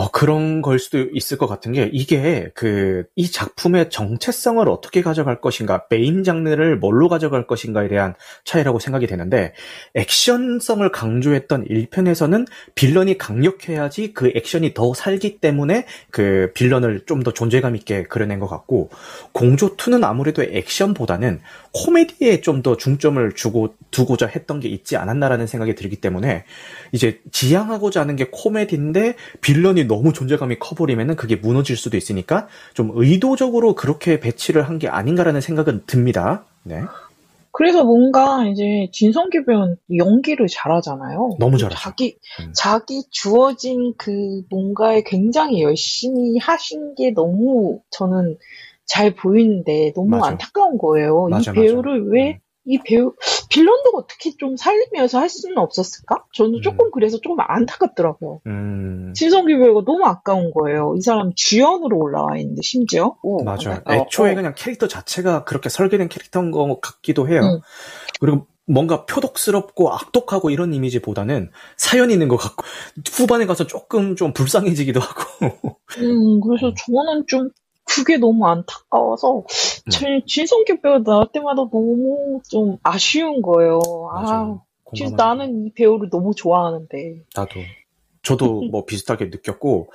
어, 그런 걸 수도 있을 것 같은 게, 이게, 그, 이 작품의 정체성을 어떻게 가져갈 것인가, 메인 장르를 뭘로 가져갈 것인가에 대한 차이라고 생각이 되는데, 액션성을 강조했던 1편에서는 빌런이 강력해야지 그 액션이 더 살기 때문에 그 빌런을 좀 더 존재감 있게 그려낸 것 같고, 공조 2는 아무래도 액션보다는 코미디에 좀 더 중점을 주고, 두고자 했던 게 있지 않았나라는 생각이 들기 때문에, 이제 지향하고자 하는 게 코미디인데 빌런이 너무 존재감이 커버리면은 그게 무너질 수도 있으니까 좀 의도적으로 그렇게 배치를 한 게 아닌가라는 생각은 듭니다. 네. 그래서 뭔가 이제 진성규 배우는 연기를 잘하잖아요. 너무 잘하죠. 자기 음. 자기 주어진 그 뭔가에 굉장히 열심히 하신 게 너무 저는 잘 보이는데 너무 맞아. 안타까운 거예요. 맞아, 이 배우를 맞아. 왜 이 배우 빌런도 어떻게 좀 살리면서 할 수는 없었을까? 저는 음. 조금 그래서 조금 안타깝더라고요. 음, 진성규 배우가 너무 아까운 거예요. 이 사람 주연으로 올라와 있는데 심지어. 오, 맞아요. 안타까워. 애초에 그냥 캐릭터 자체가 그렇게 설계된 캐릭터인 것 같기도 해요. 응. 그리고 뭔가 표독스럽고 악독하고 이런 이미지보다는 사연 있는 것 같고 후반에 가서 조금 좀 불쌍해지기도 하고 음, 그래서 저는 좀 그게 너무 안타까워서 음. 제 진성규 배우 나올 때마다 너무 좀 아쉬운 거예요. 아, 맞아요. 진짜 공감합니다. 나는 이 배우를 너무 좋아하는데. 나도. 저도 뭐 비슷하게 느꼈고,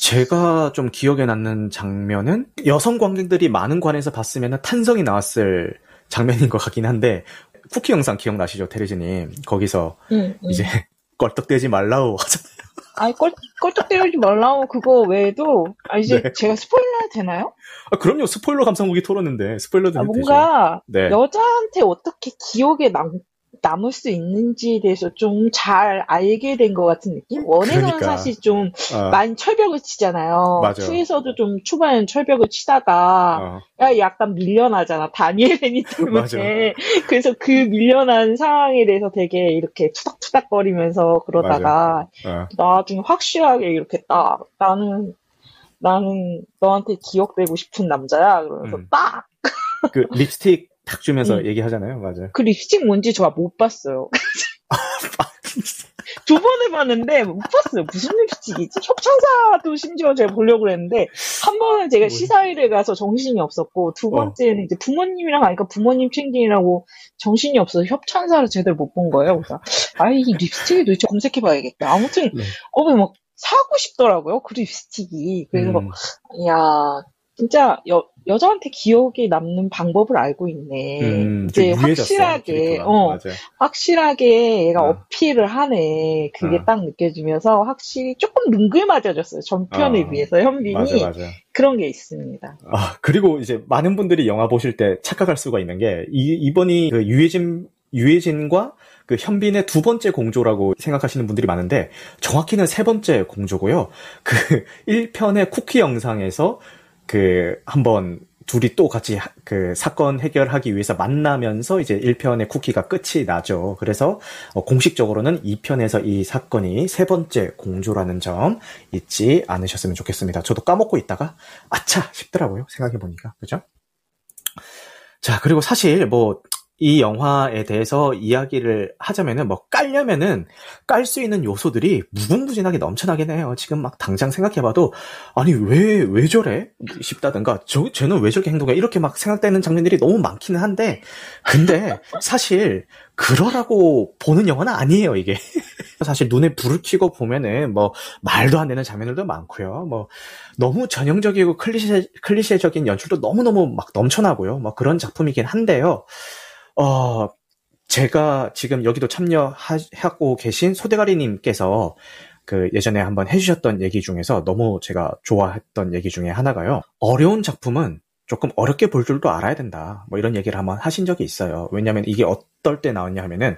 제가 좀 기억에 남는 장면은 여성 관객들이 많은 관에서 봤으면 탄성이 나왔을 장면인 것 같긴 한데, 쿠키 영상 기억나시죠, 테레즈님? 거기서 응, 응. 이제 껄떡대지 말라고 하잖아요. 아니 껄 껄떡 때리지 말라고 그거 외에도 아 이제 네. 제가 스포일러 해도 되나요? 아, 그럼요, 스포일러 감상무기 토론인데, 스포일러 도 아, 해도 되죠. 뭔가 네. 여자한테 어떻게 기억에 남 남을 수 있는지에 대해서 좀 잘 알게 된 것 같은 느낌? 원에는 그러니까. 사실 좀 아, 많이 철벽을 치잖아요. 맞아. 투에서도 좀 초반엔 철벽을 치다가 어, 야, 약간 밀려나잖아. 다니엘 레니 때문에. 그래서 그 밀려난 상황에 대해서 되게 이렇게 투닥투닥거리면서 그러다가 어. 나중에 확실하게 이렇게 딱 나는 나는 너한테 기억되고 싶은 남자야. 그러면서 음. 딱그그 립스틱 탁 주면서 음. 얘기하잖아요, 맞아요. 립스틱 뭔지 제가 못 봤어요. 두번 해봤는데 못 봤어요. 무슨 립스틱이지? 협찬사도 심지어 제가 보려고 그랬는데 한 번은 제가 뭐야? 시사회를 가서 정신이 없었고 두 어. 번째는 이제 부모님이랑 가니까 부모님 챙기느라고 정신이 없어서 협찬사를 제대로 못 본 거예요. 그래서 아이 이 립스틱을 도대체 검색해봐야겠다. 아무튼 네. 어머 막 사고 싶더라고요. 그 립스틱이. 그래서 막 음, 야 진짜 여, 여자한테 기억에 남는 방법을 알고 있네. 음, 좀 이제 확실하게 캐릭터가. 어 맞아요. 확실하게 얘가 어. 어필을 하네. 그게 어. 딱 느껴지면서 확실히 조금 능글맞아졌어요. 전편에 어. 비해서 현빈이 맞아, 맞아. 그런 게 있습니다. 아, 그리고 이제 많은 분들이 영화 보실 때 착각할 수가 있는 게, 이, 이번이 그 유해진, 유해진과 그 현빈의 두 번째 공조라고 생각하시는 분들이 많은데, 정확히는 세 번째 공조고요. 그 1편의 쿠키 영상에서 그 한번 둘이 또 같이 하- 그 사건 해결하기 위해서 만나면서 이제 1편의 쿠키가 끝이 나죠. 그래서 어, 공식적으로는 2편에서 이 사건이 세 번째 공조라는 점 잊지 않으셨으면 좋겠습니다. 저도 까먹고 있다가 아차 싶더라고요. 생각해 보니까. 그죠? 자, 그리고 사실 뭐, 이 영화에 대해서 이야기를 하자면은 뭐 깔려면은 깔 수 있는 요소들이 무궁무진하게 넘쳐나긴 해요. 지금 막 당장 생각해봐도 아니 왜왜 저래? 싶다든가 저 쟤는 왜 저렇게 행동해? 이렇게 막 생각되는 장면들이 너무 많기는 한데 근데 사실 그러라고 보는 영화는 아니에요 이게. 사실 눈에 불을 켜고 보면은 뭐 말도 안 되는 장면들도 많고요. 뭐 너무 전형적이고 클리셰 클리셰적인 연출도 너무 너무 막 넘쳐나고요. 뭐 그런 작품이긴 한데요 어 제가 지금 여기도 참여하고 계신 소대가리님께서 그 예전에 한번 해주셨던 얘기 중에서 너무 제가 좋아했던 얘기 중에 하나가요. 어려운 작품은 조금 어렵게 볼 줄도 알아야 된다. 뭐 이런 얘기를 한번 하신 적이 있어요. 왜냐하면 이게 어떨 때 나왔냐 하면은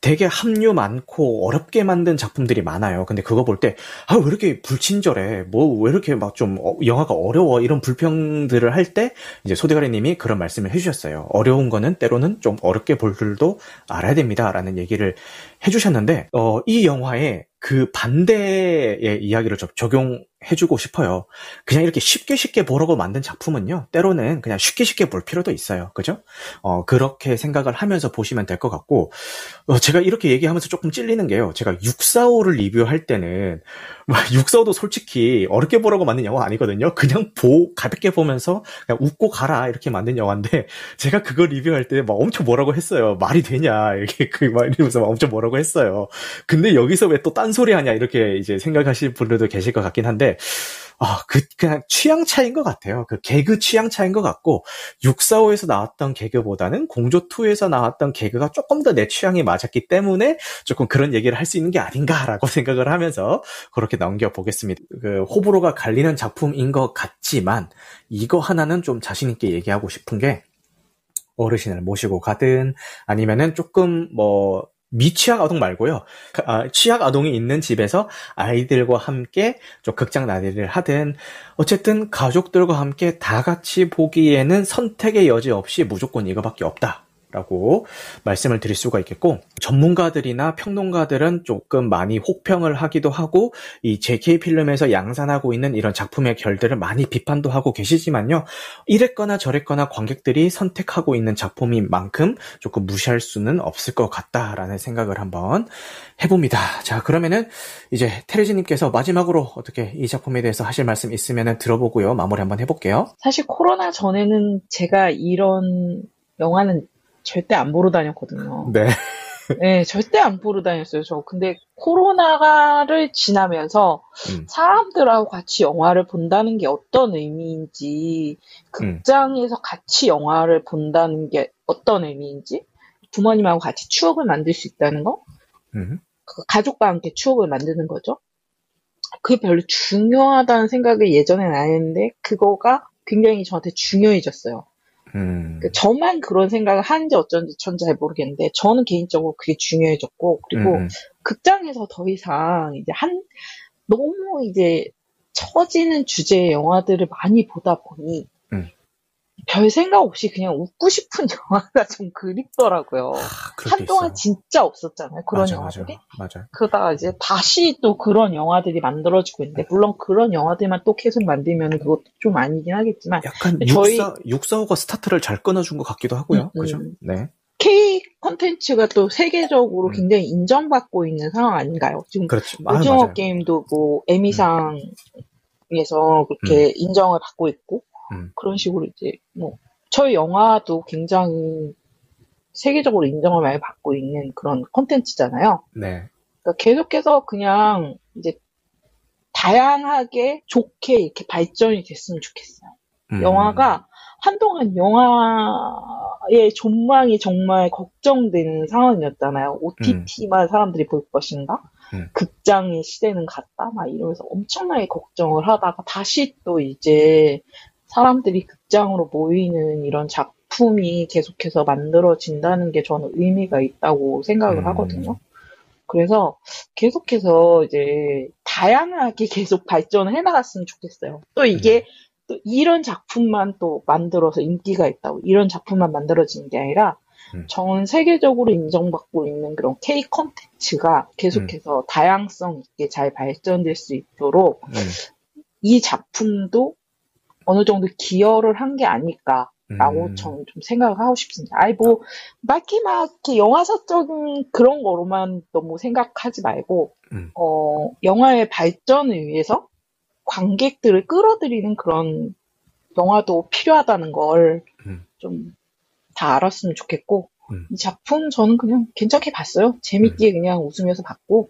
되게 합류 많고 어렵게 만든 작품들이 많아요. 근데 그거 볼 때 아 왜 이렇게 불친절해? 뭐 왜 이렇게 막 좀 영화가 어려워? 이런 불평들을 할 때 이제 소대가리님이 그런 말씀을 해주셨어요. 어려운 거는 때로는 좀 어렵게 볼 줄도 알아야 됩니다라는 얘기를 해주셨는데 어, 이 영화에 그 반대의 이야기를 좀 적용해주고 싶어요. 그냥 이렇게 쉽게 쉽게 보라고 만든 작품은요, 때로는 그냥 쉽게 쉽게 볼 필요도 있어요. 그죠? 어, 그렇게 생각을 하면서 보시면 될 것 같고, 어, 제가 이렇게 얘기하면서 조금 찔리는 게요. 제가 645를 리뷰할 때는, 645도 솔직히 어렵게 보라고 만든 영화 아니거든요. 그냥 보, 가볍게 보면서 그냥 웃고 가라, 이렇게 만든 영화인데, 제가 그거 리뷰할 때 막 엄청 뭐라고 했어요. 말이 되냐, 이렇게 그 말이면서 엄청 뭐라고 했어요. 근데 여기서 왜또딴 소리 하냐, 이렇게 이제 생각하실 분들도 계실 것 같긴 한데, 아, 그, 그냥 취향 차인 것 같아요. 그 개그 취향 차인 것 같고, 645에서 나왔던 개그보다는 공조2에서 나왔던 개그가 조금 더 내 취향에 맞았기 때문에 조금 그런 얘기를 할 수 있는 게 아닌가라고 생각을 하면서 그렇게 넘겨보겠습니다. 그, 호불호가 갈리는 작품인 것 같지만, 이거 하나는 좀 자신있게 얘기하고 싶은 게, 어르신을 모시고 가든, 아니면은 조금 뭐, 미취학 아동 말고요. 아, 취학 아동이 있는 집에서 아이들과 함께 좀 극장 나들이를 하든 어쨌든 가족들과 함께 다 같이 보기에는 선택의 여지 없이 무조건 이거밖에 없다. 라고 말씀을 드릴 수가 있겠고 전문가들이나 평론가들은 조금 많이 혹평을 하기도 하고 이 JK 필름에서 양산하고 있는 이런 작품의 결들을 많이 비판도 하고 계시지만요 이랬거나 저랬거나 관객들이 선택하고 있는 작품인 만큼 조금 무시할 수는 없을 것 같다라는 생각을 한번 해봅니다. 자 그러면은 이제 테레지님께서 마지막으로 어떻게 이 작품에 대해서 하실 말씀 있으면 들어보고요 마무리 한번 해볼게요. 사실 코로나 전에는 제가 이런 영화는 절대 안 보러 다녔거든요. 네. 네, 절대 안 보러 다녔어요, 저. 근데 코로나를 지나면서 음. 사람들하고 같이 영화를 본다는 게 어떤 의미인지, 극장에서 같이 영화를 본다는 게 어떤 의미인지, 부모님하고 같이 추억을 만들 수 있다는 거, 음. 그 가족과 함께 추억을 만드는 거죠. 그게 별로 중요하다는 생각을 예전엔 안 했는데, 그거가 굉장히 저한테 중요해졌어요. 음. 그 저만 그런 생각을 하는지 어쩐지 전 잘 모르겠는데 저는 개인적으로 그게 중요해졌고 그리고 음. 극장에서 더 이상 이제 한 너무 이제 처지는 주제의 영화들을 많이 보다 보니 음. 별 생각 없이 그냥 웃고 싶은 영화가 좀 그립더라고요. 아, 한동안 있어요. 진짜 없었잖아요. 그런 맞아, 영화들이. 맞아, 맞아. 그러다가 이제 다시 또 그런 영화들이 만들어지고 있는데 물론 그런 영화들만 또 계속 만들면 그것도 좀 아니긴 하겠지만 약간 저희- 64, 645가 스타트를 잘 끊어준 것 같기도 하고요. 음, 그죠? 음. 네. K 콘텐츠가 또 세계적으로 음. 굉장히 인정받고 있는 상황 아닌가요? 지금 그렇죠. 아, 오징어 맞아요. 게임도 뭐 에미상에서 그렇게 인정을 받고 있고 음. 그런 식으로 이제 뭐 저희 영화도 굉장히 세계적으로 인정을 많이 받고 있는 그런 콘텐츠잖아요. 네. 그러니까 계속해서 그냥 이제 다양하게 좋게 이렇게 발전이 됐으면 좋겠어요. 음. 영화가 한동안 영화의 존망이 정말 걱정되는 상황이었잖아요. OTT만 사람들이 볼 것인가? 음. 극장의 시대는 갔다? 막 이러면서 엄청나게 걱정을 하다가 다시 또 이제 사람들이 극장으로 모이는 이런 작품이 계속해서 만들어진다는 게 저는 의미가 있다고 생각을 음. 하거든요. 그래서 계속해서 이제 다양하게 계속 발전을 해나갔으면 좋겠어요. 또 이게 또 이런 작품만 또 만들어서 인기가 있다고 이런 작품만 만들어지는 게 아니라 음. 전 세계적으로 인정받고 있는 그런 K 콘텐츠가 계속해서 다양성 있게 잘 발전될 수 있도록 음. 이 작품도 어느 정도 기여를 한 게 아닐까 라고 음. 저는 좀 생각을 하고 싶습니다. 아이 뭐 막히 막 영화사적인 그런 거로만 너무 생각하지 말고 음. 어 영화의 발전을 위해서 관객들을 끌어들이는 그런 영화도 필요하다는 걸좀 음. 다 알았으면 좋겠고 음. 이 작품 저는 그냥 괜찮게 봤어요. 재밌게 그냥 웃으면서 봤고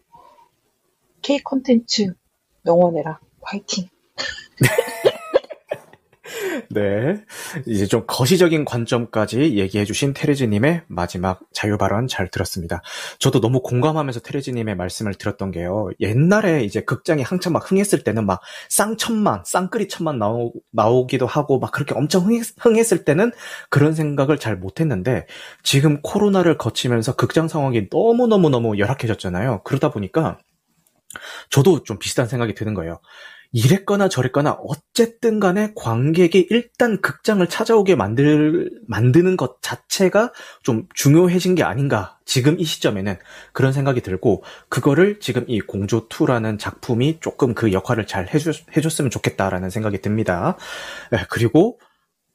K 컨텐츠 영원해라 화이팅. 네. 이제 좀 거시적인 관점까지 얘기해주신 테레즈님의 마지막 자유 발언 잘 들었습니다. 저도 너무 공감하면서 테레즈님의 말씀을 들었던 게요. 옛날에 이제 극장이 한참 막 흥했을 때는 막 쌍천만, 쌍끌이 천만 나오, 나오기도 하고 막 그렇게 엄청 흥했, 흥했을 때는 그런 생각을 잘 못했는데 지금 코로나를 거치면서 극장 상황이 너무너무너무 열악해졌잖아요. 그러다 보니까 저도 좀 비슷한 생각이 드는 거예요. 이랬거나 저랬거나 어쨌든 간에 관객이 일단 극장을 찾아오게 만들, 만드는 것 자체가 좀 중요해진 게 아닌가. 지금 이 시점에는 그런 생각이 들고, 그거를 지금 이 공조2라는 작품이 조금 그 역할을 잘 해줬, 해줬으면 좋겠다라는 생각이 듭니다. 네, 그리고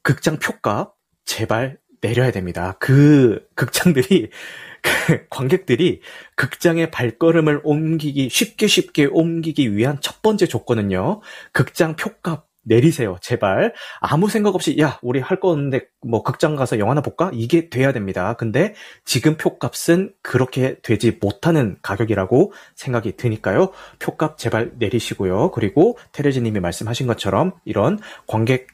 극장 표값 제발 내려야 됩니다. 그 극장들이 그 관객들이 극장의 발걸음을 옮기기 쉽게 쉽게 옮기기 위한 첫 번째 조건은요. 극장 표값 내리세요, 제발. 아무 생각 없이, 야, 우리 할거 없는데, 뭐, 극장 가서 영화나 볼까? 이게 돼야 됩니다. 근데 지금 표값은 그렇게 되지 못하는 가격이라고 생각이 드니까요. 표값 제발 내리시고요. 그리고 테레즈님이 말씀하신 것처럼 이런 관객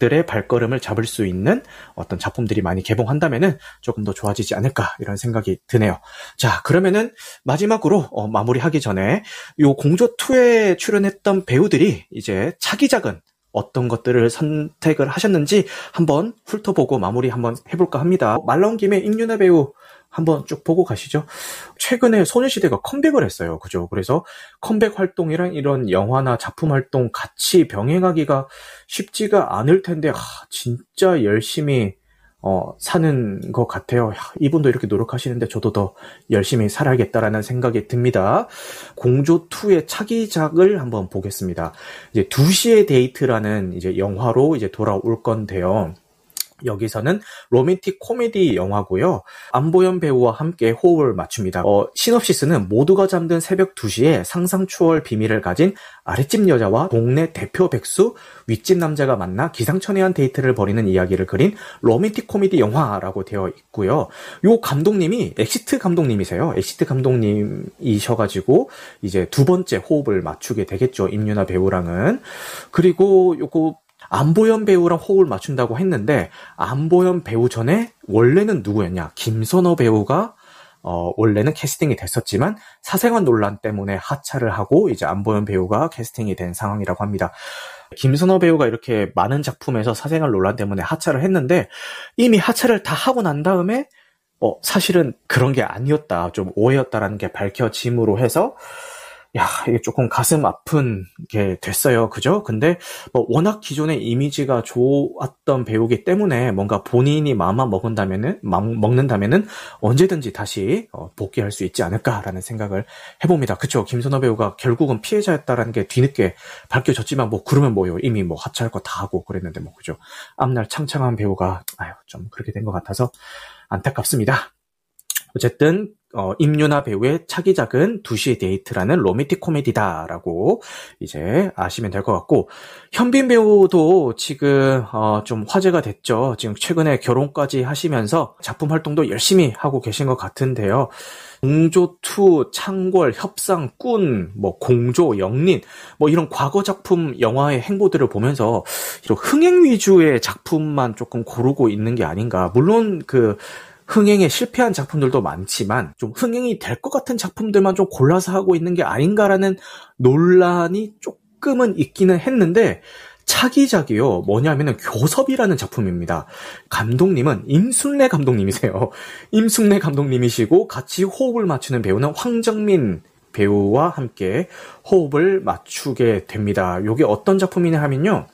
들의 발걸음을 잡을 수 있는 어떤 작품들이 많이 개봉한다면은 조금 더 좋아지지 않을까 이런 생각이 드네요. 자 그러면은 마지막으로 어, 마무리하기 전에 요 공조 2에 출연했던 배우들이 이제 차기작은 어떤 것들을 선택을 하셨는지 한번 훑어보고 마무리 한번 해볼까 합니다. 말 나온 김에 임윤아 배우 한번 쭉 보고 가시죠. 최근에 소녀시대가 컴백을 했어요. 그죠? 그래서 컴백 활동이랑 이런 영화나 작품 활동 같이 병행하기가 쉽지가 않을 텐데, 아, 진짜 열심히 어, 사는 것 같아요. 이분도 이렇게 노력하시는데 저도 더 열심히 살아야겠다라는 생각이 듭니다. 공조2의 차기작을 한번 보겠습니다. 이제 2시의 데이트라는 이제 영화로 이제 돌아올 건데요. 여기서는 로맨틱 코미디 영화고요. 안보현 배우와 함께 호흡을 맞춥니다. 어, 시놉시스는 모두가 잠든 새벽 2시에 상상 초월 비밀을 가진 아랫집 여자와 동네 대표 백수, 윗집 남자가 만나 기상천외한 데이트를 벌이는 이야기를 그린 로맨틱 코미디 영화라고 되어 있고요. 요 감독님이 엑시트 감독님이세요. 엑시트 감독님이셔가지고 이제 두 번째 호흡을 맞추게 되겠죠. 임윤아 배우랑은. 그리고 요거 안보현 배우랑 호흡을 맞춘다고 했는데 안보현 배우 전에 원래는 누구였냐? 김선호 배우가 어, 원래는 캐스팅이 됐었지만 사생활 논란 때문에 하차를 하고 이제 안보현 배우가 캐스팅이 된 상황이라고 합니다. 김선호 배우가 이렇게 많은 작품에서 사생활 논란 때문에 하차를 했는데 이미 하차를 다 하고 난 다음에 어, 사실은 그런 게 아니었다, 좀 오해였다라는 게 밝혀짐으로 해서 야, 이게 조금 가슴 아픈 게 됐어요. 그죠? 근데 뭐 워낙 기존의 이미지가 좋았던 배우기 때문에 뭔가 본인이 마음만 먹은다면은, 먹는다면은 언제든지 다시 어, 복귀할 수 있지 않을까라는 생각을 해봅니다. 그쵸? 김선호 배우가 결국은 피해자였다라는 게 뒤늦게 밝혀졌지만 뭐 그러면 뭐요? 이미 뭐 하차할 거 다 하고 그랬는데 뭐 그죠? 앞날 창창한 배우가 아유, 좀 그렇게 된 것 같아서 안타깝습니다. 어쨌든 어, 임윤아 배우의 차기작은 2시의 데이트라는 로맨틱 코미디다라고 이제 아시면 될 것 같고 현빈 배우도 지금 어, 좀 화제가 됐죠. 지금 최근에 결혼까지 하시면서 작품 활동도 열심히 하고 계신 것 같은데요. 공조2, 창궐, 협상, 꾼, 뭐 공조, 역린, 뭐 이런 과거 작품 영화의 행보들을 보면서 이런 흥행 위주의 작품만 조금 고르고 있는 게 아닌가. 물론 그 흥행에 실패한 작품들도 많지만 좀 흥행이 될 것 같은 작품들만 좀 골라서 하고 있는 게 아닌가라는 논란이 조금은 있기는 했는데 차기작이요. 뭐냐면은 교섭이라는 작품입니다. 감독님은 임순례 감독님이세요. 임순례 감독님이시고 같이 호흡을 맞추는 배우는 황정민 배우와 함께 호흡을 맞추게 됩니다. 이게 어떤 작품이냐 하면요.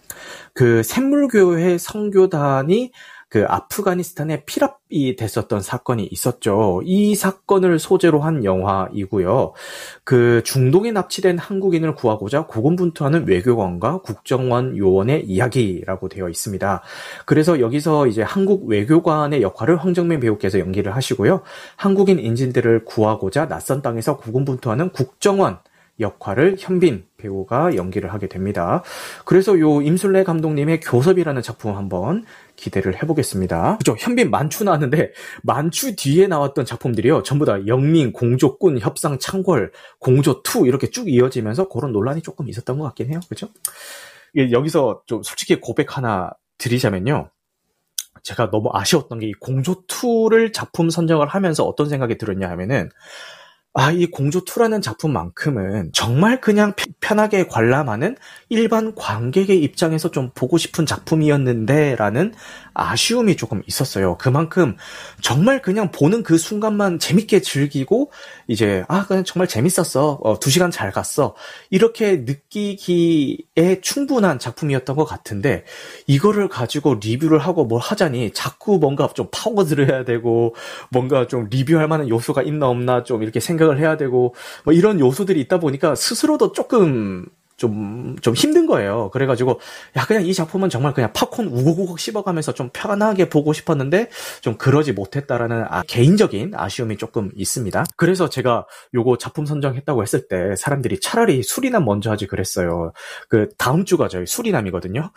그 샘물교회 성교단이 그 아프가니스탄에 피랍이 됐었던 사건이 있었죠. 이 사건을 소재로 한 영화이고요. 그 중동에 납치된 한국인을 구하고자 고군분투하는 외교관과 국정원 요원의 이야기라고 되어 있습니다. 그래서 여기서 이제 한국 외교관의 역할을 황정민 배우께서 연기를 하시고요. 한국인 인진들을 구하고자 낯선 땅에서 고군분투하는 국정원 역할을 현빈 배우가 연기를 하게 됩니다. 그래서 요 임술래 감독님의 교섭이라는 작품 한번 기대를 해보겠습니다. 그죠? 현빈 만추 나왔는데 만추 뒤에 나왔던 작품들이요. 전부 다 영민, 공조꾼, 협상, 창궐, 공조2 이렇게 쭉 이어지면서 그런 논란이 조금 있었던 것 같긴 해요. 그죠? 여기서 좀 솔직히 고백 하나 드리자면요. 제가 너무 아쉬웠던 게 이 공조2를 작품 선정을 하면서 어떤 생각이 들었냐 하면은 아, 이 공조2라는 작품만큼은 정말 그냥 편하게 관람하는 일반 관객의 입장에서 좀 보고 싶은 작품이었는데 라는 아쉬움이 조금 있었어요. 그만큼 정말 그냥 보는 그 순간만 재밌게 즐기고 이제 아, 그냥 정말 재밌었어. 어, 두 시간 잘 갔어. 이렇게 느끼기에 충분한 작품이었던 것 같은데 이거를 가지고 리뷰를 하고 뭘 하자니 자꾸 뭔가 좀 파고들어야 되고 뭔가 좀 리뷰할 만한 요소가 있나 없나 좀 이렇게 생각 을 해야 되고 뭐 이런 요소들이 있다 보니까 스스로도 조금 좀, 좀 힘든 거예요. 그래가지고, 야, 그냥 이 작품은 정말 그냥 팝콘 우고우고 씹어가면서 좀 편하게 보고 싶었는데, 좀 그러지 못했다라는 아, 개인적인 아쉬움이 조금 있습니다. 그래서 제가 요거 작품 선정했다고 했을 때, 사람들이 차라리 수리남 먼저 하지 그랬어요. 그, 다음 주가 저희 수리남이거든요.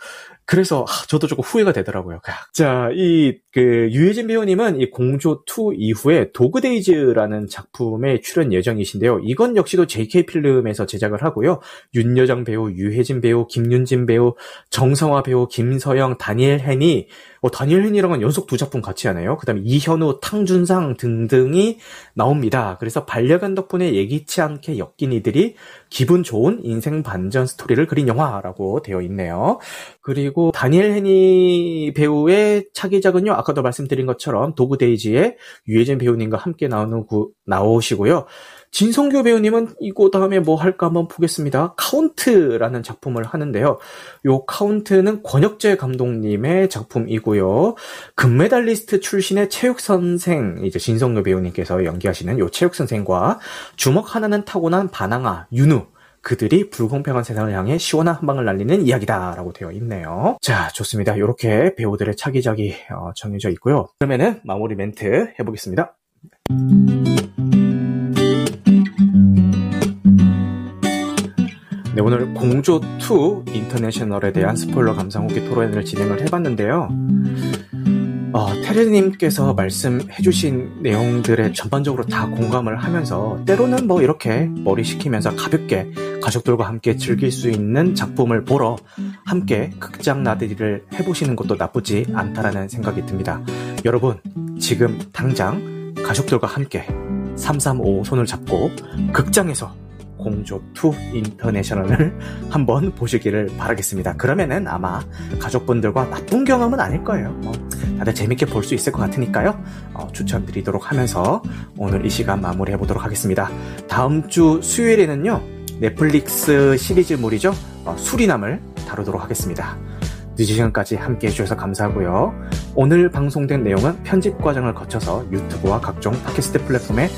그래서, 아, 저도 조금 후회가 되더라고요. 자, 이, 그, 유해진 배우님은 이 공조 2 이후에 도그데이즈라는 작품에 출연 예정이신데요. 이건 역시도 JK 필름에서 제작을 하고요. 윤여 이효정 배우, 유혜진 배우, 김윤진 배우, 정성화 배우, 김서영, 다니엘 헨이 어, 다니엘 헨이랑은 연속 두 작품 같이 하네요. 그 다음에 이현우, 탕준상 등등이 나옵니다. 그래서 반려견 덕분에 예기치 않게 엮인 이들이 기분 좋은 인생 반전 스토리를 그린 영화라고 되어 있네요. 그리고 다니엘 헤니 배우의 차기작은요, 아까도 말씀드린 것처럼 도그데이즈에 유해진 배우님과 함께 나오는 구, 나오시고요. 진선규 배우님은 이거 다음에 뭐 할까 한번 보겠습니다. 카운트라는 작품을 하는데요. 요 카운트는 권혁재 감독님의 작품이고요. 금메달리스트 출신의 체육 선생 이제 진선규 배우님께서 연기하시는 요 체육 선생과 주먹 하나는 타고난 바나나 윤우 그들이 불공평한 세상을 향해 시원한 한 방을 날리는 이야기다라고 되어 있네요. 자, 좋습니다. 이렇게 배우들의 차기작이 어, 정해져 있고요. 그러면은 마무리 멘트 해보겠습니다. 네, 오늘 공조2 인터내셔널에 대한 스포일러 감상 후기 토론을 진행을 해봤는데요. 어, 테르님께서 말씀해주신 내용들에 전반적으로 다 공감을 하면서 때로는 뭐 이렇게 머리 식히면서 가볍게 가족들과 함께 즐길 수 있는 작품을 보러 함께 극장 나들이를 해보시는 것도 나쁘지 않다라는 생각이 듭니다. 여러분, 지금 당장 가족들과 함께 335 손을 잡고 극장에서 공조2 인터내셔널을 한번 보시기를 바라겠습니다. 그러면은 아마 가족분들과 나쁜 경험은 아닐 거예요. 뭐 다들 재밌게 볼 수 있을 것 같으니까요. 어, 추천드리도록 하면서 오늘 이 시간 마무리해 보도록 하겠습니다. 다음 주 수요일에는요. 넷플릭스 시리즈물이죠. 어, 수리남을 다루도록 하겠습니다. 늦은 시간까지 함께 해주셔서 감사하고요. 오늘 방송된 내용은 편집 과정을 거쳐서 유튜브와 각종 팟캐스트 플랫폼에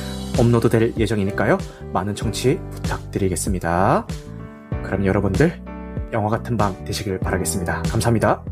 업로드 될 예정이니까요. 많은 청취 부탁드리겠습니다. 그럼 여러분들 영화 같은 밤 되시길 바라겠습니다. 감사합니다.